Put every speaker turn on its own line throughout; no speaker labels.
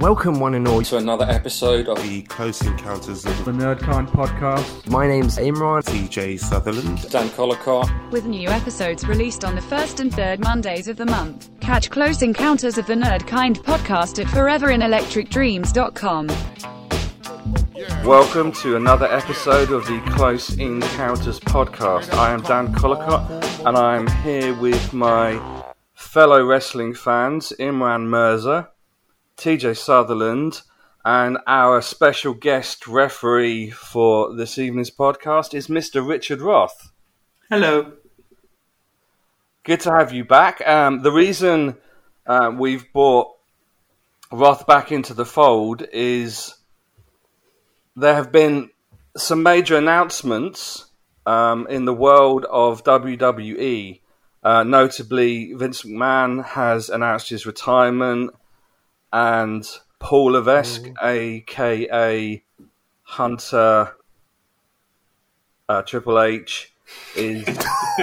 Welcome, one and all.
to another episode of
The Close Encounters of
the Nerdkind podcast.
My name's Imran.
TJ Sutherland.
Dan Collicott.
with new episodes released on the first and third Mondays of the month. Catch Close Encounters of the Nerd Kind podcast at foreverinelectricdreams.com.
Welcome to another episode of the Close Encounters podcast. I am Dan Collicott and I'm here with my fellow wrestling fans, Imran Mirza, TJ Sutherland, and our special guest referee for this evening's podcast is Mr. Richard Roth.
Hello.
Good to have you back. Um, the reason uh, we've brought Roth back into the fold is there have been some major announcements um, in the world of WWE. Uh, notably, Vince McMahon has announced his retirement, and Paul Levesque, aka Hunter uh, Triple H, is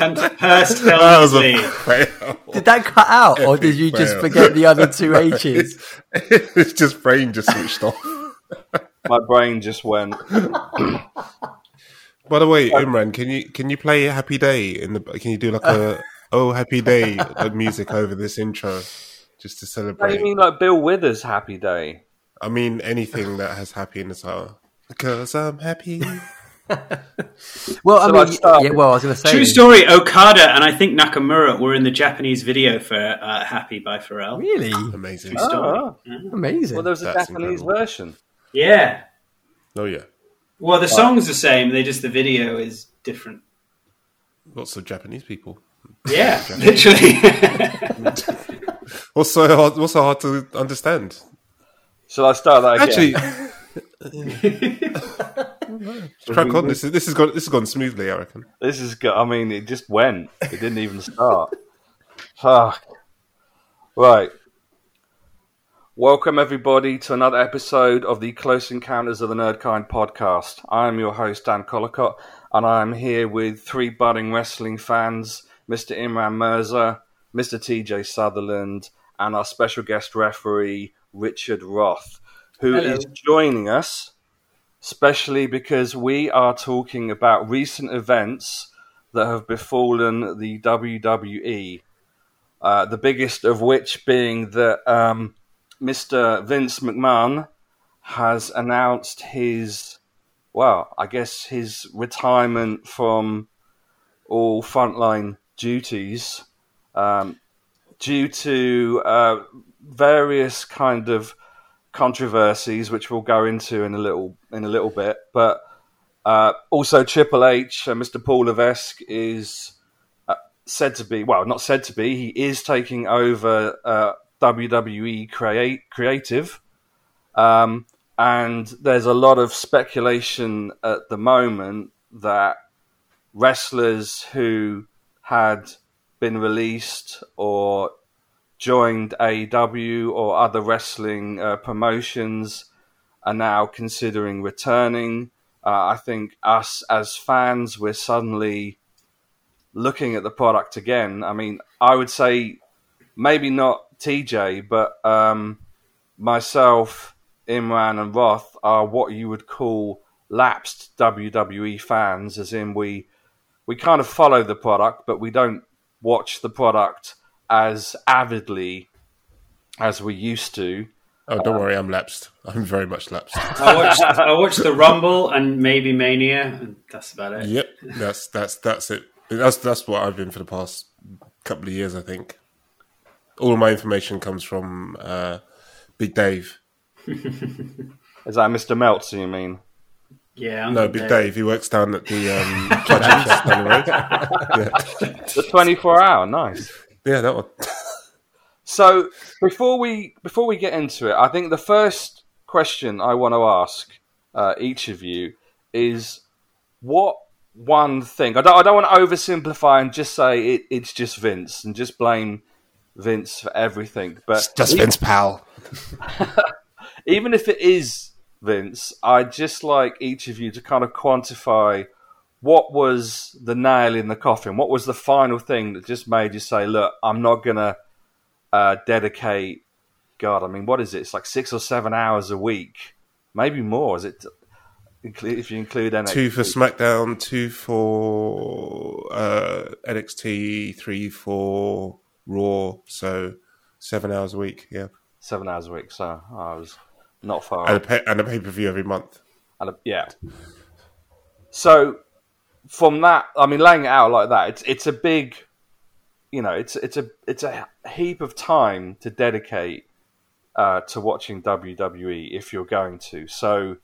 And Hearst
That was
Helmsley.
a fail.
Did that cut out, or did you just forget the other two H's?
it's just brain just switched off.
my brain just went.
By the way, Imran, can you can you play Happy Day in the? Can you do like a Oh Happy Day like music over this intro, just to
What do you mean, like Bill Withers' Happy Day?
I mean anything that has happy in the title. Because I'm happy.
Well, I
Shall I
mean, yeah, well, I was going to say,
True story. Okada and I think Nakamura were in the Japanese video for uh, "Happy" by Pharrell.
really
Amazing.
True story.
Oh,
amazing.
well, there was a
That's
Japanese
incredible.
version.
Yeah.
Oh yeah,
Well, the song's the same. They just the video is different.
lots of Japanese people.
Yeah, literally.
What's so hard? What's so hard to understand?
Shall I start that again?
Actually, crack on. This is this has gone this has gone smoothly. I reckon.
This is good. I mean, it just went. It didn't even start. Fuck. Right. Welcome, everybody, to another episode of the Close Encounters of the Nerdkind podcast. I'm your host, Dan Collicott, and I'm here with three budding wrestling fans Mr. Imran Mirza, Mr. TJ Sutherland, and our special guest referee, Richard Roth, who is
Hello.
joining us especially because we are talking about recent events that have befallen the WWE. Uh, the biggest of which being that um, Mr. Vince McMahon has announced his, well, I guess his retirement from all frontline duties um, due to uh, various kind of controversies, which we'll go into in a little in a little bit. But uh, also, Triple H, uh, Mr. Paul Levesque, is uh, said to be well, not said to be. He is taking over uh, WWE create creative, um, and there's a lot of speculation at the moment that wrestlers who had been released or joined AEW or other wrestling uh, promotions are now considering returning. Uh, I think us as fans, we're suddenly looking at the product again. I mean, I would say maybe not TJ, but um, myself, Imran, and Roth are what you would call lapsed WWE fans, as in we we kind of follow the product, but we don't watch the product as avidly as we used to.
Oh, don't worry, I'm lapsed. I'm very much lapsed.
I watched I watched the Rumble and maybe Mania, and that's about it.
yep, that's that's that's it. That's that's what I've been for the past couple of years. I think all of my information comes from uh, Big Dave.
Is that Mr. Meltzer, you mean?
Yeah, I'm
No, Big
there.
Dave. He works down at the um, Judging Shop down the road. Yeah,
The 24 hour, nice.
yeah, that one.
So before we before we get into it, I think the first question I want to ask uh, each of you is what one thing I don't I don't want to oversimplify and just say it, it's just Vince and just blame Vince for everything, but
Just Vince pal.
even if it is Vince, I'd just like each of you to kind of quantify what was the nail in the coffin? What was the final thing that just made you say, look, I'm not going to uh, dedicate God, I mean, what is it? It's like six or seven hours a week, maybe more. Is it if you include NXT?
Two for SmackDown, two for uh, NXT, three for Raw. So seven hours a week. Yeah,
seven hours a week. So I was not far.
and a pay, and a pay per view every month.
And a- yeah. So from that, I mean, laying it out like that, it's it's a big, you know, it's it's a it's a heap of time to dedicate uh, to watching WWE if you're going to. So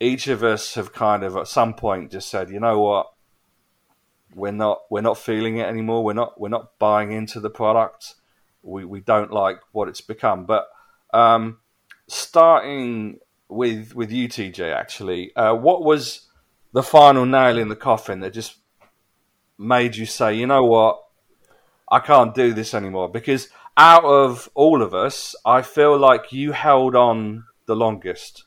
each of us have kind of at some point just said, you know what, we're not we're not feeling it anymore. We're not we're not buying into the product. We we don't like what it's become. But um, starting with with you, TJ, actually, uh, what was the final nail in the coffin that just made you say, you know what, I can't do this anymore? Because out of all of us, I feel like you held on the longest.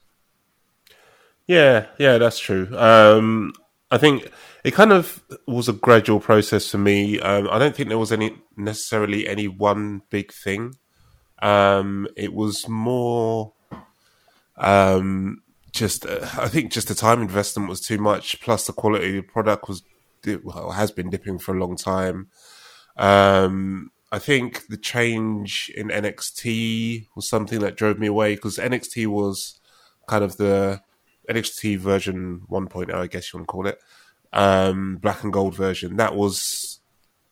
Yeah, yeah, that's true. Um, I think it kind of was a gradual process for me. Um, I don't think there was any necessarily any one big thing. Um, it was more um, just uh, I think just the time investment was too much. Plus the quality of the product was well, has been dipping for a long time. Um, I think the change in NXT was something that drove me away because NXT was kind of the NXT version 1.0, I guess you want to call it, um, black and gold version. That was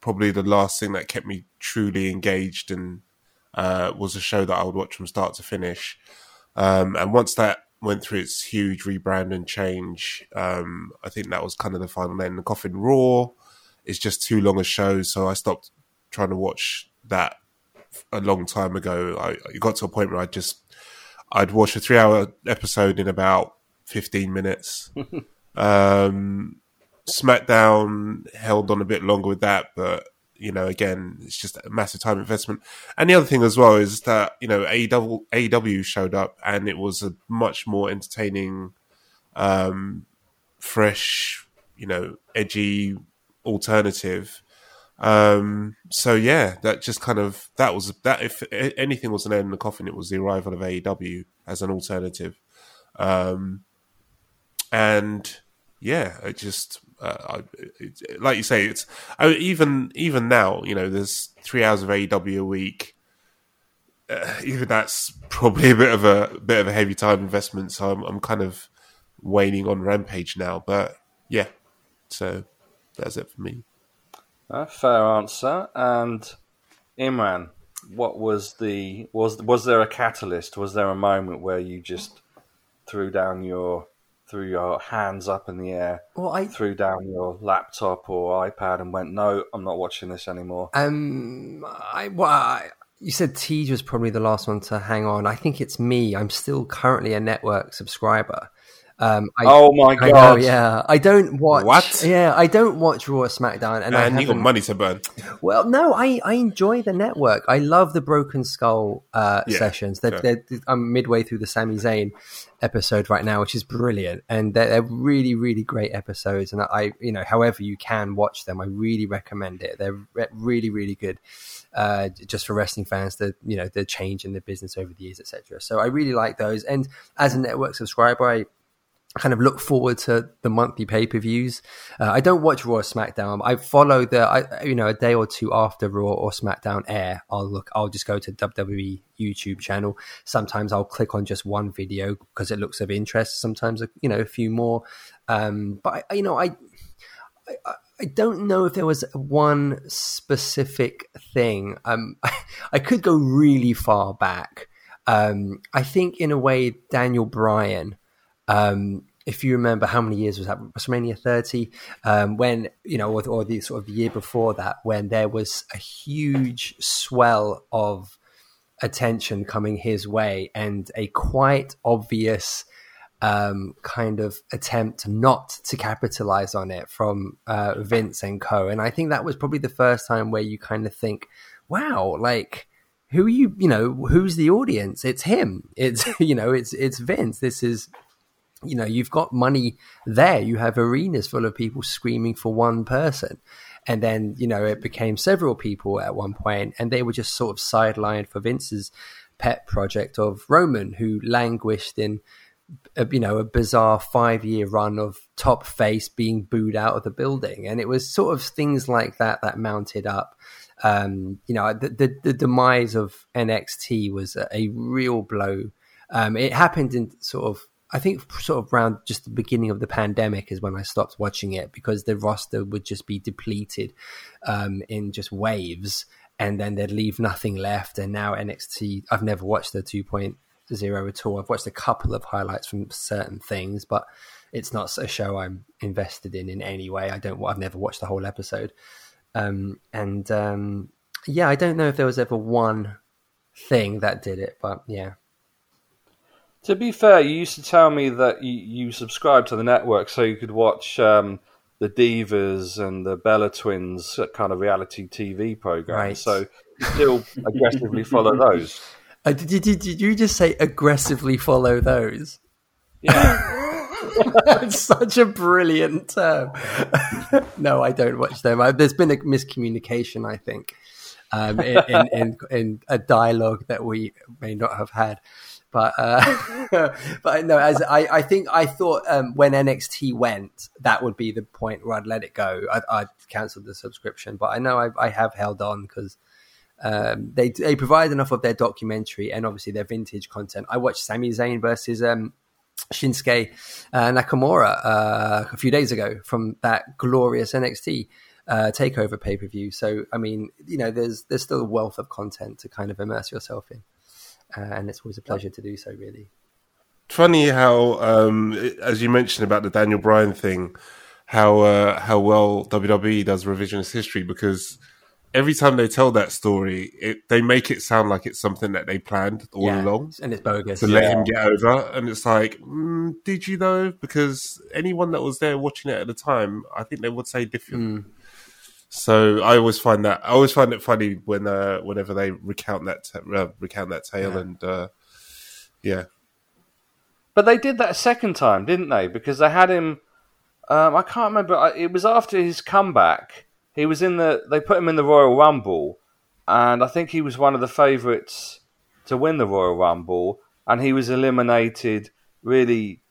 probably the last thing that kept me truly engaged and uh, was a show that I would watch from start to finish. Um, and once that went through its huge rebrand and change, um, I think that was kind of the final in the coffin. Raw is just too long a show, so I stopped trying to watch that a long time ago. I it got to a point where I just I'd watch a three hour episode in about fifteen minutes. um, SmackDown held on a bit longer with that, but you know, again, it's just a massive time investment. And the other thing as well is that you know, AEW, showed up, and it was a much more entertaining, um, fresh, you know, edgy alternative. Um, so yeah, that just kind of that was that. If anything was an end in the coffin, it was the arrival of AEW as an alternative. Um, and yeah, it just uh, it, like you say, it's I, even even now. You know, there's three hours of AEW a week. Uh, even that's probably a bit of a bit of a heavy time investment. So I'm I'm kind of waning on Rampage now. But yeah, so that's it for me.
Uh, fair answer. And Imran, what was the was was there a catalyst? Was there a moment where you just threw down your threw your hands up in the air,
Well, I
threw down your laptop or iPad, and went, "No, I'm not watching this anymore."
Um, I, well, I, you said TJ was probably the last one to hang on. I think it's me. I'm still currently a network subscriber. Um, I,
oh my
I know,
god!
yeah. I don't watch.
What?
Yeah, I don't watch Raw or SmackDown, and I
you got money to burn.
Well, no, I, I enjoy the network. I love the Broken Skull uh,
Yeah,
sessions. They're, they're, I'm midway through the Sami Zayn episode right now, which is brilliant, and they're, they're really, really great episodes. And I, you know, however you can watch them, I really recommend it. They're re- really, really good. Uh, just for wrestling fans, the you know the change in the business over the years, etc. So I really like those. And as a network subscriber, I kind of look forward to the monthly pay per views. Uh, I don't watch Raw or SmackDown. I follow the, I, you know, a day or two after Raw or SmackDown air. I'll look. I'll just go to WWE YouTube channel. Sometimes I'll click on just one video because it looks of interest. Sometimes, you know, a few more. Um, but I, you know, I, I, I don't know if there was one specific thing. Um, I could go really far back. Um, I think in a way, Daniel Bryan. Um, if you remember how many years was that WrestleMania 30 um, when you know or, or the sort of the year before that when there was a huge swell of attention coming his way and a quite obvious um, kind of attempt not to capitalize on it from uh, Vince and Co. And I think that was probably the first time where you kind of think, wow, like who are you, you know, who's the audience? It's him. It's, you know, it's, it's Vince. This is, you know, you've got money there. You have arenas full of people screaming for one person. And then, you know, it became several people at one point, and they were just sort of sidelined for Vince's pet project of Roman, who languished in a, you know a bizarre five year run of top face being booed out of the building, and it was sort of things like that that mounted up. Um, you know, the, the, the demise of NXT was a, a real blow. Um, it happened in sort of I think sort of around just the beginning of the pandemic is when I stopped watching it because the roster would just be depleted um, in just waves, and then they'd leave nothing left. And now NXT, I've never watched the 2.0 at all. I've watched a couple of highlights from certain things, but it's not a show I'm invested in in any way. I don't. I've never watched the whole episode, um, and um, yeah, I don't know if there was ever one thing that did it, but yeah.
To be fair, you used to tell me that you, you subscribed to the network so you could watch um, the Divas and the Bella Twins kind of reality TV program.
Right.
So you still aggressively follow those.
Uh, did, did, did you just say aggressively follow those?
Yeah.
It's such a brilliant term. no, I don't watch them. I, there's been a miscommunication, I think, um, in, in, in, in a dialogue that we may not have had. But uh, but no, as I, I think I thought um, when NXT went, that would be the point where I'd let it go. I'd, I'd cancelled the subscription, but I know I, I have held on because um, they they provide enough of their documentary and obviously their vintage content. I watched Sami Zayn versus um, Shinsuke uh, Nakamura uh, a few days ago from that glorious NXT uh, takeover pay per view. So I mean, you know, there's there's still a wealth of content to kind of immerse yourself in, uh, and it's always a pleasure to do so. Really,
Funny how, um, as you mentioned about the Daniel Bryan thing, how uh, how well WWE does revisionist history because every time they tell that story, it, they make it sound like it's something that they planned all
Yeah,
along
and it's bogus.
to let him get over. And it's like, mm, did you though? Because anyone that was there watching it at the time, I think they would say different. So I always find that I always find it funny when uh, whenever they recount that t- uh, recount that tale
Yeah.
and uh, yeah,
But they did that a second time, didn't they? Because they had him. Um, I can't remember. It was after his comeback. He was in the. They put him in the Royal Rumble, and I think he was one of the favourites to win the Royal Rumble, and he was eliminated. Really,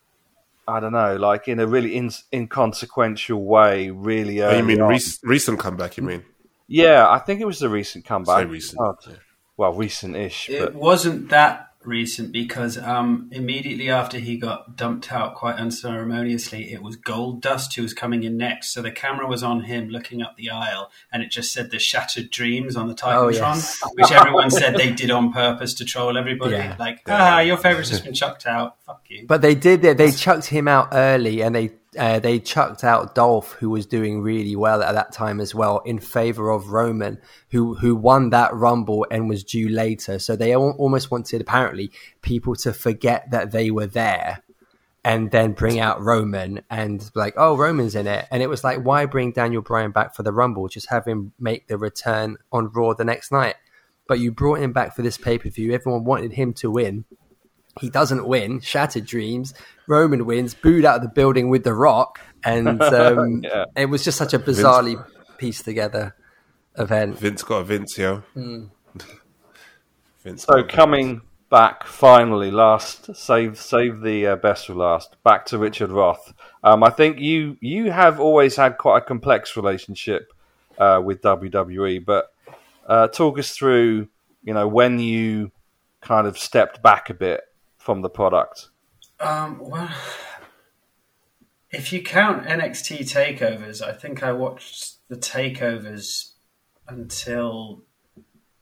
I don't know, like in a really in, inconsequential way. Really
Oh, you mean
on.
rec- recent comeback? You mean?
Yeah, I think it was the recent comeback.
Say recent,
Oh,
yeah.
Well, recent-ish,
It
but
wasn't that recent because um, immediately after he got dumped out quite unceremoniously, it was Goldust who was coming in next. So the camera was on him looking up the aisle, and it just said the Shattered Dreams on the
Oh,
Titantron,
yes.
which everyone said they did on purpose to troll everybody.
Yeah.
Like, ah, your favourite's just been chucked out. Fuck you.
But they did. They, they chucked him out early, and they uh, they chucked out Dolph, who was doing really well at that time as well, in favor of Roman, who who won that Rumble and was due later. So they al- almost wanted, apparently, people to forget that they were there, and then bring out Roman and like, oh, Roman's in it, and it was like, why bring Daniel Bryan back for the Rumble? Just have him make the return on Raw the next night. But you brought him back for this pay per view. Everyone wanted him to win he doesn't win. Shattered dreams. Roman wins. Booed out of the building with the Rock, and um,
Yeah.
it was just such a bizarrely pieced together event.
Vince got a Vince, yo.
Hmm.
Vince.
So
a Vince.
coming back finally, last save save the uh, best for last. Back to Richard Roth. Um, I think you you have always had quite a complex relationship uh, with WWE, but uh, talk us through, you know, when you kind of stepped back a bit from the product.
Um, well, if you count NXT takeovers, I think I watched the takeovers until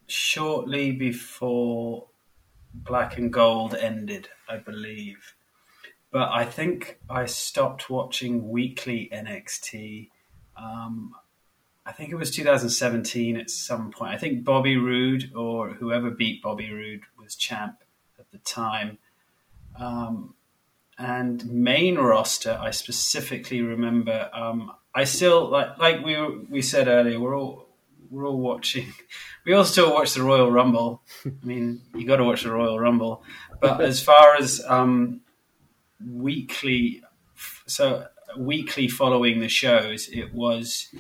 shortly before Black and Gold ended, I believe. But I think I stopped watching weekly NXT. Um, I think it was 2017 at some point. I think Bobby Roode or whoever beat Bobby Roode was champ at the time. Um, and main roster, I specifically remember. Um, I still like like we we said earlier. We're all we're all watching. We all still watch the Royal Rumble. I mean, you got to watch the Royal Rumble. But as far as um, weekly, so weekly following the shows, it was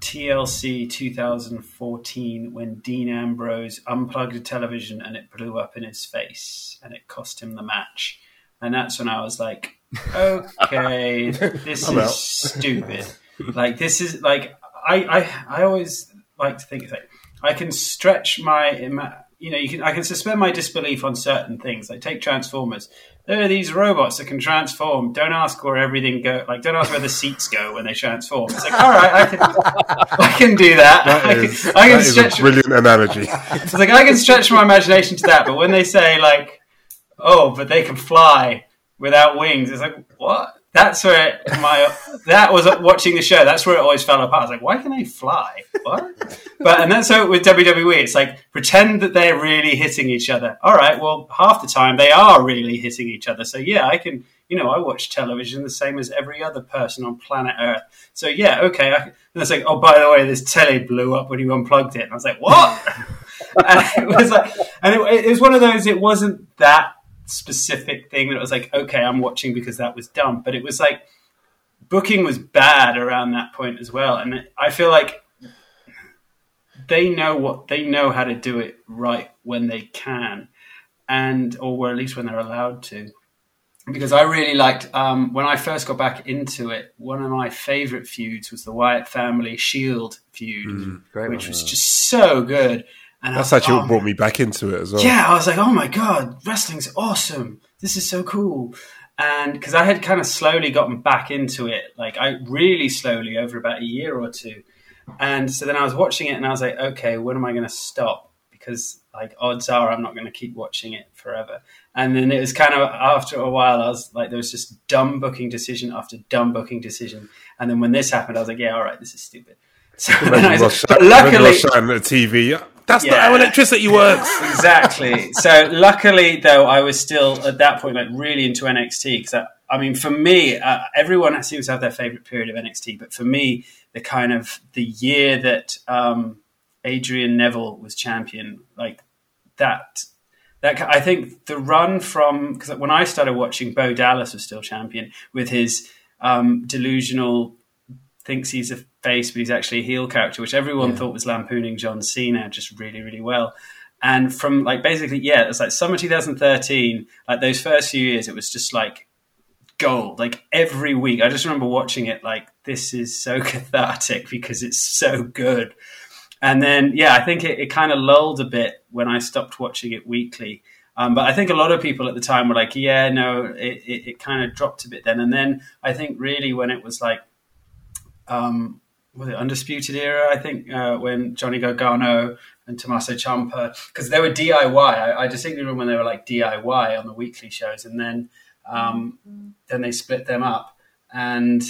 TLC 2014 when Dean Ambrose unplugged a television and it blew up in his face and it cost him the match. And that's when I was like, okay, this is stupid. Like this is like I, I I always like to think like I can stretch my you know you can I can suspend my disbelief on certain things. Like take Transformers. There are these robots that can transform. Don't ask where everything go. Like don't ask where the seats go when they transform. It's like all right, I can I can do that. I can, I can
that is
stretch
a brilliant analogy.
it's like I can stretch my imagination to that, but when they say like, "Oh, but they can fly without wings," it's like what? That's where my that was watching the show. That's where it always fell apart. I was like, "Why can they fly?" What? But and that's so with WWE. It's like pretend that they're really hitting each other. All right, well, half the time they are really hitting each other. So yeah, I can. You know, I watch television the same as every other person on planet Earth. So yeah, okay. I, and it's like, oh, by the way, this telly blew up when you unplugged it. And I was like, what? and it was like, and it, it was one of those. It wasn't that specific thing that it was like, okay, I'm watching because that was dumb. But it was like booking was bad around that point as well, and I feel like they know what they know how to do it right when they can, and or at least when they're allowed to. Because I really liked um, when I first got back into it. One of my favorite feuds was the Wyatt family Shield feud,
Great
which
one.
was just so good. And
That's
was
actually what
"Oh,
brought me back into it as well.
yeah, I was like, oh my god, wrestling's awesome. This is so cool. And because I had kind of slowly gotten back into it, like I really slowly over about a year or two. And so then I was watching it and I was like, okay, when am I going to stop? Because like odds are I'm not going to keep watching it forever. And then it was kind of after a while, I was like, there was just dumb booking decision after dumb booking decision. And then when this happened, I was like, yeah, all right, this is stupid. So then I, was,
Ross,
but
luckily, Ross at the TV. That's not how electricity works.
exactly. So luckily, though, I was still at that point like really into NXT because I, I mean, for me, uh, everyone seems to have their favorite period of NXT, but for me, the kind of the year that um, Adrian Neville was champion, like that. That I think the run from because when I started watching, Bo Dallas was still champion with his um, delusional thinks he's a face, but he's actually a heel character, which everyone thought was lampooning John Cena just really, really well. And from like basically, yeah, it was like summer 2013, like those first few years, it was just like gold. Like every week, I just remember watching it like this is so cathartic because it's so good. And then, yeah, I think it, it kind of lulled a bit when I stopped watching it weekly. Um, but I think a lot of people at the time were like, yeah, no, it, it, it kind of dropped a bit then. And then I think really when it was like, um, was it Undisputed Era? I think uh, when Johnny Gargano and Tommaso Ciampa, because they were DIY. I, I distinctly remember when they were like DIY on the weekly shows, and then um, then they split them up, and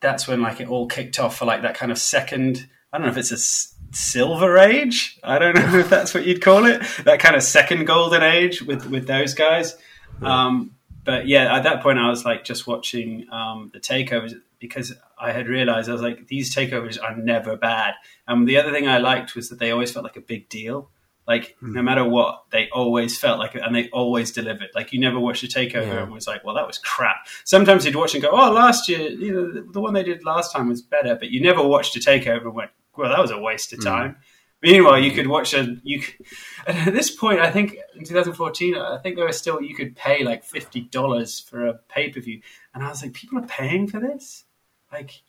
that's when like it all kicked off for like that kind of second. I don't know if it's a s- silver age. I don't know if that's what you'd call it. That kind of second golden age with with those guys. Um, but yeah, at that point, I was like just watching um, the takeovers because I had realized I was like, these takeovers are never bad. And the other thing I liked was that they always felt like a big deal. Like hmm. no matter what, they always felt like it, and they always delivered. Like you never watched a takeover and was like, "Well, that was crap." Sometimes you'd watch and go, "Oh, last year, you know, the, one they did last time was better," but you never watched a takeover and went, "Well, that was a waste of hmm. time." Meanwhile, you hmm. could watch a you. At this point, I think in 2014, I think there was still you could pay like fifty dollars for a pay per view, and I was like, people are paying for this, like,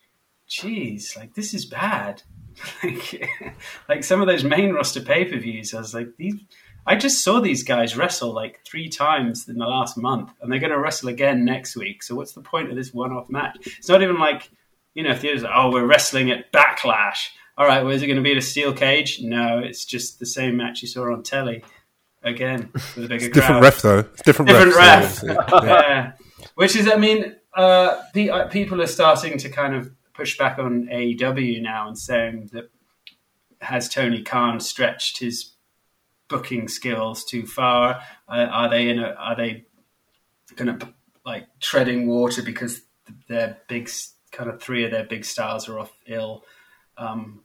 geez, like this is bad. like, like some of those main roster pay per views, I was like, these. I just saw these guys wrestle like three times in the last month, and they're going to wrestle again next week. So what's the point of this one-off match? It's not even like you know, if there's oh, we're wrestling at Backlash. All right, well, is it going to be in a steel cage? No, it's just the same match you saw on telly again with a bigger
Different
crowd.
ref though. Different,
Different
ref.
ref.
so, yeah.
yeah. Which is, I mean, uh, pe- uh, people are starting to kind of push back on AEW now and saying that has Tony Khan stretched his booking skills too far? Uh, are they in a, are they going to like treading water because their big kind of three of their big stars are off ill? Um,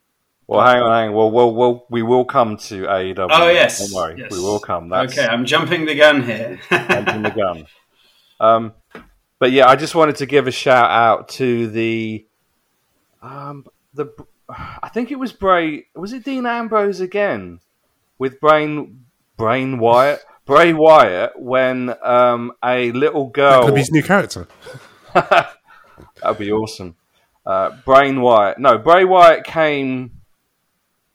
Well, hang on, hang on. Well, well, well, we will come to AEW.
oh yes,
Don't worry,
yes.
we will come. That's
okay, I'm jumping the gun here.
jumping the gun. Um, but yeah, I just wanted to give a shout out to the um, the I think it was Bray. Was it Dean Ambrose again with Brain Brain Wyatt? Bray Wyatt when um, a little girl.
That could be his new character.
That'd be awesome. Uh, Brain Wyatt. No, Bray Wyatt came.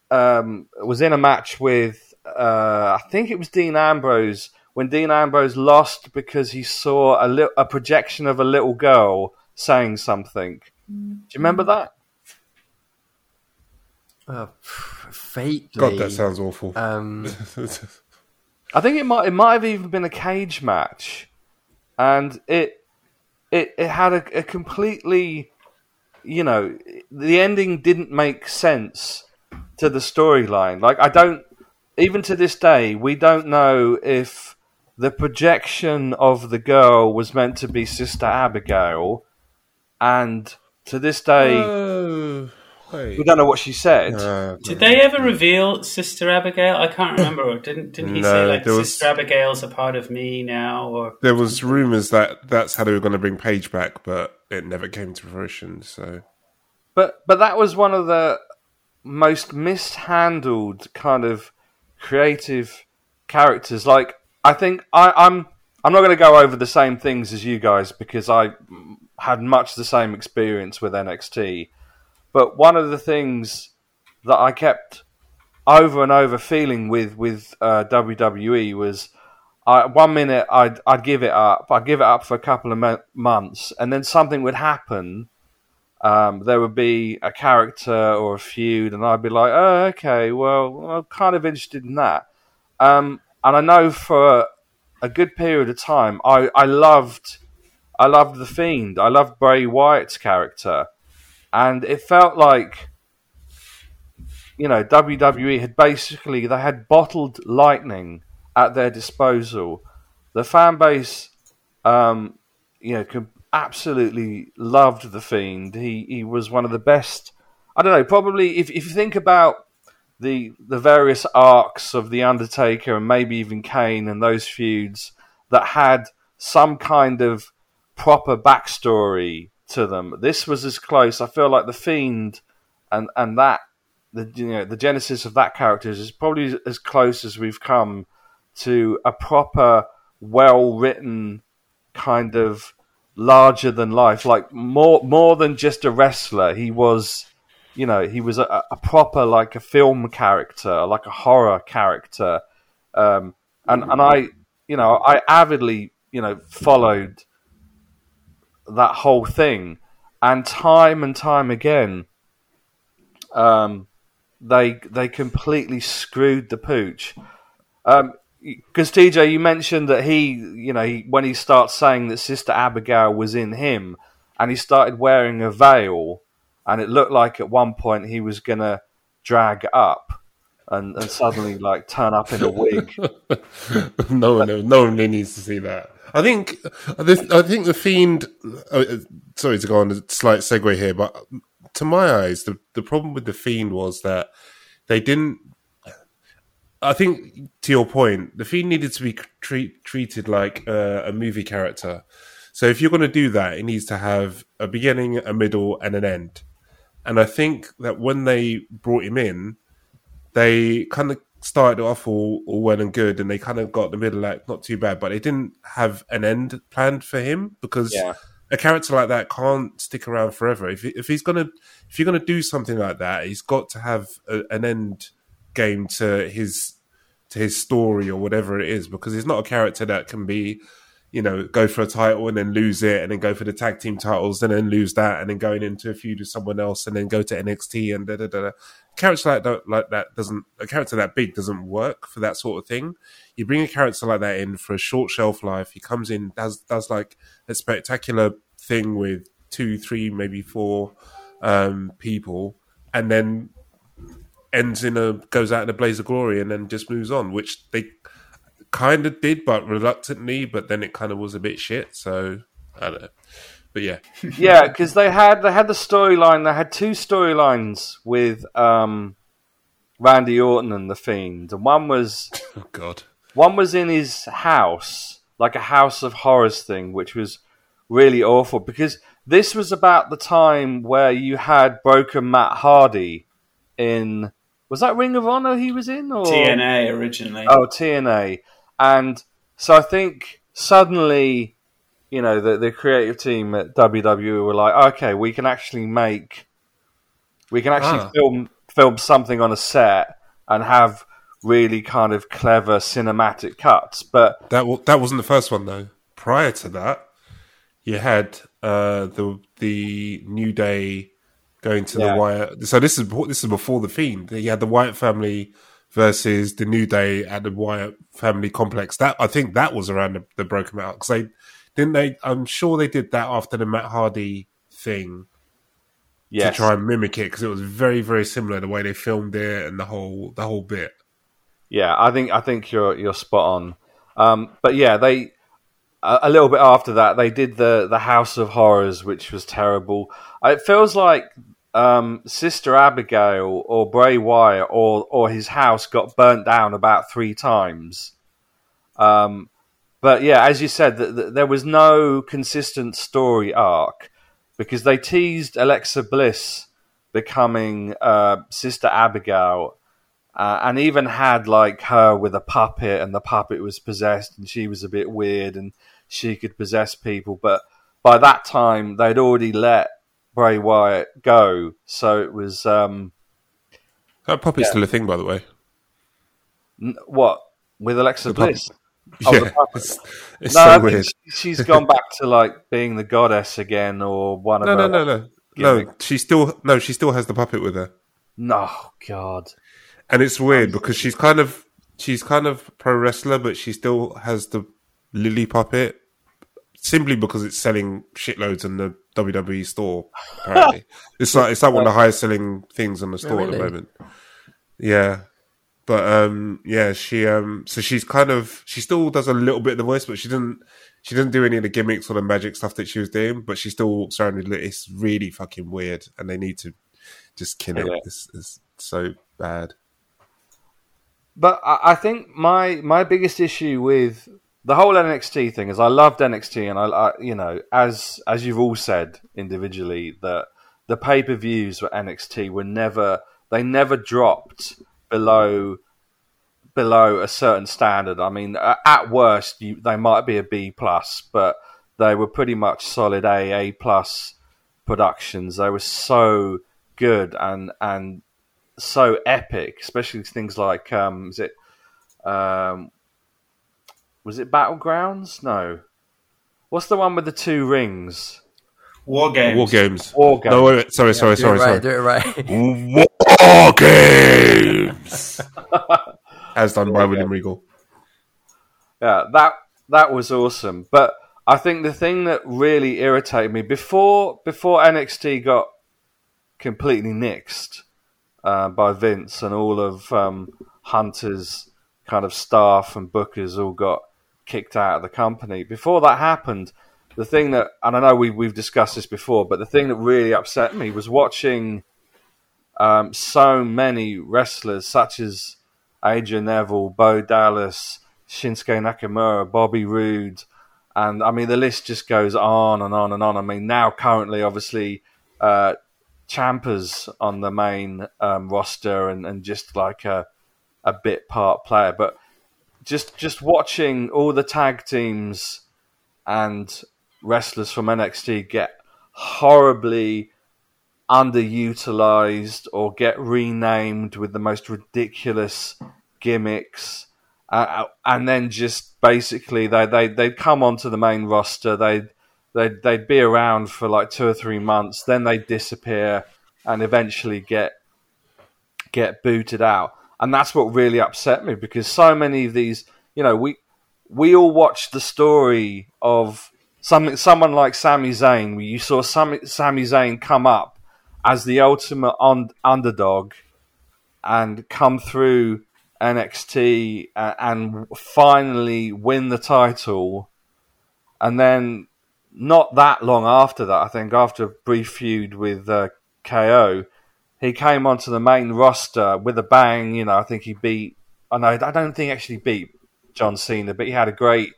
Um, was in a match with. Uh, I think it was Dean Ambrose when Dean Ambrose lost because he saw a, li- a projection of a little girl saying something. Do you remember that?
Uh, vaguely.
God, that sounds awful.
Um,
I think it might it might have even been a cage match, and it it it had a, a completely, you know, the ending didn't make sense to the storyline. Like I don't even to this day we don't know if the projection of the girl was meant to be Sister Abigail, and to this day
Oh,
we don't know what she said.
Uh,
Did they ever reveal Sister Abigail? I can't remember. Or didn't didn't he say like
there was-
Sister Abigail's a part of me now? Or
there was rumors that that's how they were going to bring Paige back, but it never came to fruition. So
But but that was one of the most mishandled kind of creative characters. Like I think I, I'm I'm not going to go over the same things as you guys because I had much the same experience with NXT. But one of the things that I kept over and over feeling with with uh, WWE was. I, one minute I'd I'd give it up. I'd give it up for a couple of mo- months, and then something would happen, um, there would be a character or a feud, and I'd be like, "Oh, okay, well, I'm kind of interested in that." Um, and I know for a good period of time, I, I loved, I loved the Fiend. I loved Bray Wyatt's character, and it felt like, you know, WWE had basically they had bottled lightning at their disposal. The fan base, um, you know, absolutely loved the Fiend. He he was one of the best. I don't know. Probably if if you think about the the various arcs of the Undertaker and maybe even Kane and those feuds that had some kind of proper backstory to them. This was as close. I feel like the Fiend and and that the you know the genesis of that character is probably as close as we've come to a proper, well written kind of larger than life, like more more than just a wrestler. He was, you know, he was a, a proper like a film character, like a horror character, um, and and I, you know, I avidly, you know, followed that whole thing, and time and time again, um, they they completely screwed the pooch. Um, because TJ, you mentioned that he, you know, he, when he starts saying that Sister Abigail was in him, and he started wearing a veil, and it looked like at one point he was gonna drag up, and, and suddenly like turn up in a wig.
no one, no one really needs to see that. I think, I think the fiend. Uh, sorry to go on a slight segue here, but to my eyes, the the problem with the fiend was that they didn't. I think to your point, the fiend needed to be treat, treated like uh, a movie character. So if you're going to do that, it needs to have a beginning, a middle, and an end. And I think that when they brought him in, they kind of started off all, all well and good, and they kind of got the middle act not too bad, but they didn't have an end planned for him because
Yeah.
a character like that can't stick around forever. If if he's gonna if you're gonna do something like that, he's got to have a, an end game to his to his story or whatever it is because he's not a character that can be you know go for a title and then lose it and then go for the tag team titles and then lose that and then going into a feud with someone else and then go to NXT and da da da. da. Character like that like that doesn't a character that big doesn't work for that sort of thing. You bring a character like that in for a short shelf life. He comes in does does like a spectacular thing with two, three, maybe four um, people, and then ends in a goes out in a blaze of glory and then just moves on, which they kind of did, but reluctantly. But then it kind of was a bit shit. So I don't know. But yeah,
yeah, because they had they had the storyline. They had two storylines with um, Randy Orton and the Fiend, and one was
oh god,
one was in his house, like a House of Horrors thing, which was really awful because this was about the time where you had broken Matt Hardy in was that Ring of Honor he was in or
TNA originally.
Oh, TNA. And so I think suddenly, you know, the, the creative team at WWE were like, okay, we can actually make, we can actually
Ah.
film film something on a set and have really kind of clever cinematic cuts. But
That wa- that wasn't the first one though. Prior to that, you had uh, the the New Day going to
Yeah.
the Wyatt. So this is this is before the Fiend. You had the Wyatt family versus the New Day at the Wyatt family complex. That I think that was around the, the broken out because they didn't they. I'm sure they did that after the Matt Hardy thing
yes,
to try and mimic it because it was very very similar the way they filmed it and the whole the whole bit.
Yeah, I think I think you're you're spot on. Um, but yeah, they a, a little bit after that they did the the House of Horrors, which was terrible. It feels like um, Sister Abigail or Bray Wyatt or or his house got burnt down about three times. Um, but yeah, as you said, th- th- there was no consistent story arc because they teased Alexa Bliss becoming uh, Sister Abigail uh, and even had like her with a puppet, and the puppet was possessed, and she was a bit weird, and she could possess people. But by that time, they'd already let Bray Wyatt go, so it was um,
That puppet's still a thing, by the way.
n- what with Alexa
The puppet.
Bliss. Oh,
yeah, it's, it's
No,
so
think
weird.
she- she's gone back to like being the goddess again, or one of
No, no, no, no,
gimmick.
no. She still no, she still has the puppet with her.
No, God.
And it's weird because she's kind of she's kind of pro wrestler, but she still has the Lily puppet simply because it's selling shitloads in the WWE store. Apparently, it's like it's like one of the highest selling things on the store at the moment. Yeah, but um, yeah, she um, so she's kind of she still does a little bit of the voice, but she doesn't she doesn't do any of the gimmicks or the magic stuff that she was doing. But she still walks around with it's really fucking weird, and they need to just kill it.
Yeah.
It's, it's so bad.
But I, I think my my biggest issue with the whole NXT thing is I loved NXT, and I, I you know as as you've all said individually that the pay per views for NXT were never they never dropped below below a certain standard. I mean, at worst, you, they might be a B plus, but they were pretty much solid A A plus productions. They were so good and and so epic, especially things like um, is it um, was it Battlegrounds? No, what's the one with the two rings?
War games.
War games.
War Games.
No, wait, wait. Sorry, sorry,
do
sorry,
it right,
sorry.
do it right.
War games. As done by William Regal.
Yeah, that that was awesome. But I think the thing that really irritated me before before NXT got completely nixed uh, by Vince and all of um, Hunter's kind of staff and bookers all got kicked out of the company. Before that happened, the thing that and I know we we've discussed this before, but the thing that really upset me was watching um, so many wrestlers such as Adrian Neville, Bo Dallas, Shinsuke Nakamura, Bobby Roode, and I mean the list just goes on and on and on. I mean now currently, obviously, uh, Ciampa's on the main um, roster and, and just like a a bit part player, but just just watching all the tag teams and wrestlers from NXT get horribly underutilized or get renamed with the most ridiculous gimmicks, uh, and then just basically they they they'd come onto the main roster. They'd they'd they'd be around for like two or three months, then they'd disappear and eventually get get booted out. And that's what really upset me because so many of these, you know, we we all watched the story of some someone like Sami Zayn, you saw Sami, Sami Zayn come up as the ultimate on, underdog and come through NXT uh, and finally win the title, and then not that long after that, I think after a brief feud with uh, KO, he came onto the main roster with a bang. You know, I think he beat. I know I don't think actually beat John Cena, but he had a great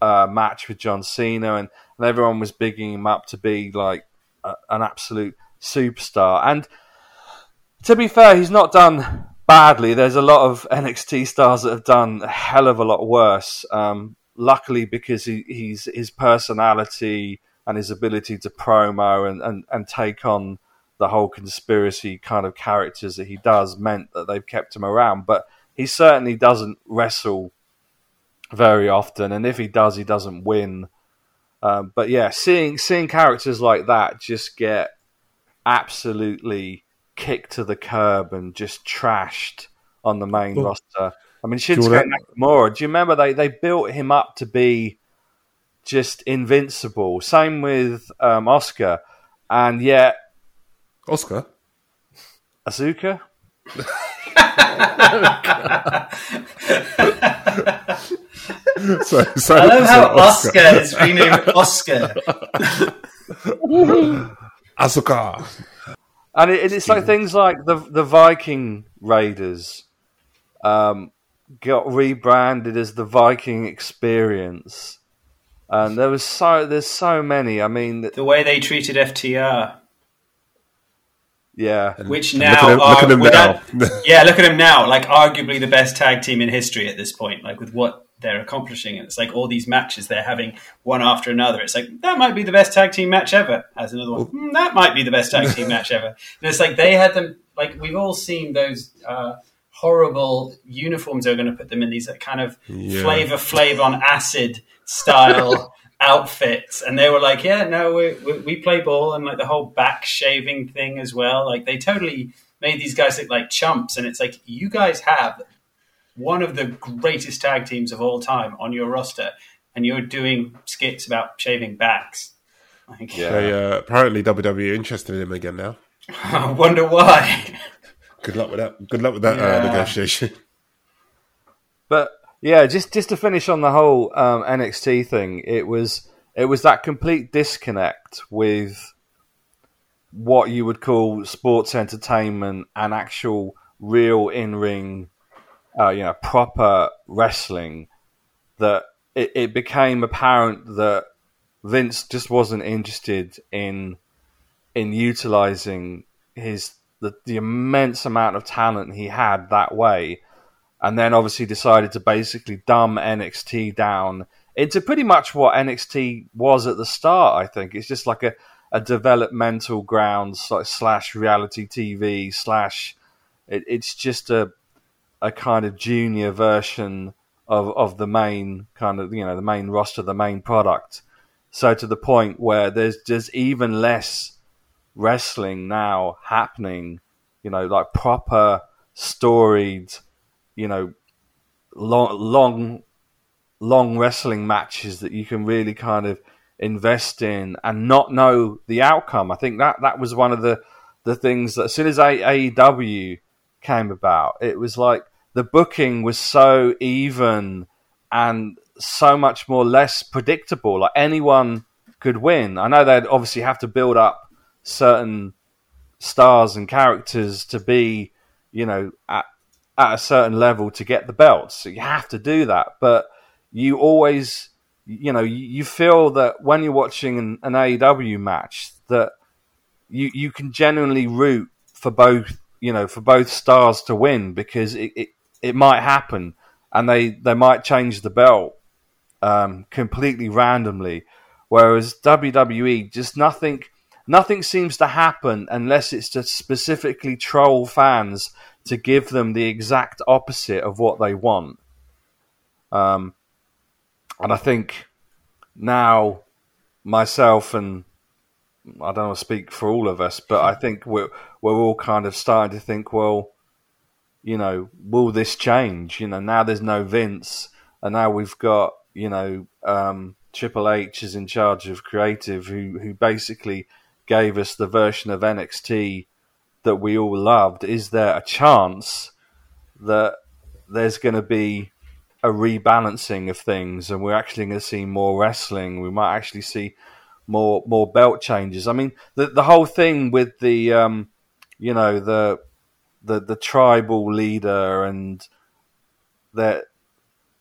uh, match with John Cena, and, and everyone was bigging him up to be like a, an absolute superstar. And to be fair, he's not done badly. There's a lot of NXT stars that have done a hell of a lot worse. Um, luckily, because he, he's his personality and his ability to promo and, and, and take on the whole conspiracy kind of characters that he does meant that they've kept him around. But he certainly doesn't wrestle very often, and if he does, he doesn't win. Um, but yeah, seeing seeing characters like that just get absolutely kicked to the curb and just trashed on the main
Well,
roster. I mean, Shinsuke Nakamura. Do you remember they they built him up to be just invincible? Same with um, Oscar, and yet
Oscar.
Asuka.
sorry, sorry,
I love how
Oscar.
Oscar is renamed Oscar.
Asuka.
And it, it's like things like the the Viking Raiders um, got rebranded as the Viking Experience, and there was so there's so many. I mean,
The way they treated FTR,
yeah,
which
Look
now
at him, look
are
at him
without-
now.
yeah, look at them now, like arguably the best tag team in history at this point, like with what they're accomplishing. And it's like all these matches they're having one after another. It's like that might be the best tag team match ever. As another one, "Hmm, that might be the best tag team match ever. And it's like they had them. Like we've all seen those. Uh, Horrible uniforms they're going to put them in these kind of
Yeah.
flavor flav on acid style outfits, and they were like, "Yeah, no, we, we, we play ball," and like the whole back shaving thing as well. Like they totally made these guys look like chumps, and it's like you guys have one of the greatest tag teams of all time on your roster, and you're doing skits about shaving backs. Like,
Yeah.
They, uh, apparently, WWE interested in him again now.
I wonder why.
Good luck with that. Good luck with that uh, negotiation.
But yeah, just just to finish on the whole um, NXT thing, it was it was that complete disconnect with what you would call sports entertainment and actual real in ring, uh, you know, proper wrestling. That it, it became apparent that Vince just wasn't interested in in utilizing his the, the immense amount of talent he had that way and then obviously decided to basically dumb NXT down into pretty much what NXT was at the start. I think it's just like a, a developmental ground sl- slash reality TV slash. It, it's just a a kind of junior version of of the main kind of you know the main roster, the main product. So to the point where there's there's even less wrestling now happening. You know, like proper storied you know, long, long, long wrestling matches that you can really kind of invest in and not know the outcome. I think that that was one of the the things that as soon as AEW came about, it was like the booking was so even and so much more less predictable. Like anyone could win. I know they'd obviously have to build up certain stars and characters to be, you know, at at a certain level to get the belts. So you have to do that. But you always, you know, you, feel that when you're watching an, an AEW match, that you you can genuinely root for both, you know, for both stars to win because it it, it might happen, and they they might change the belt um, completely randomly. Whereas WWE, just nothing, nothing seems to happen unless it's to specifically troll fans to give them the exact opposite of what they want. Um, and I think now myself and I don't want to speak for all of us, but I think we're we're all kind of starting to think, well, you know, will this change? You know, now there's no Vince, and now we've got you know um, Triple H is in charge of creative, who who basically gave us the version of NXT that we all loved. Is there a chance that there's going to be a rebalancing of things, and we're actually going to see more wrestling? We might actually see more more belt changes. I mean, the the whole thing with the um, you know the the the tribal leader and that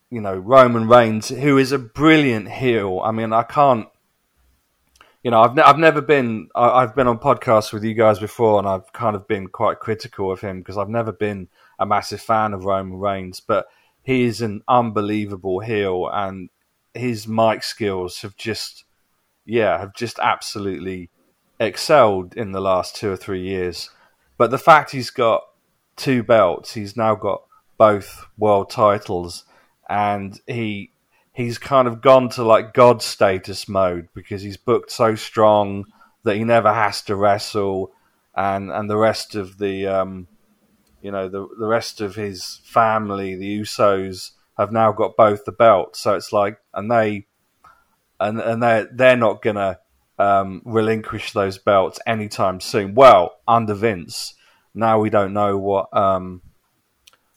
you know Roman Reigns, who is a brilliant heel. I mean, I can't you know, I've ne- I've never been I- I've been on podcasts with you guys before, and I've kind of been quite critical of him because I've never been a massive fan of Roman Reigns, but he is an unbelievable heel, and his mic skills have just yeah have just absolutely excelled in the last two or three years. But the fact he's got two belts, he's now got both world titles, and he he's kind of gone to like god status mode because he's booked so strong that he never has to wrestle, and and the rest of the um, you know the the rest of his family, the Usos, have now got both the belts. So it's like, and they and and they they're not gonna um, relinquish those belts anytime soon. Well, under Vince, now we don't know what um,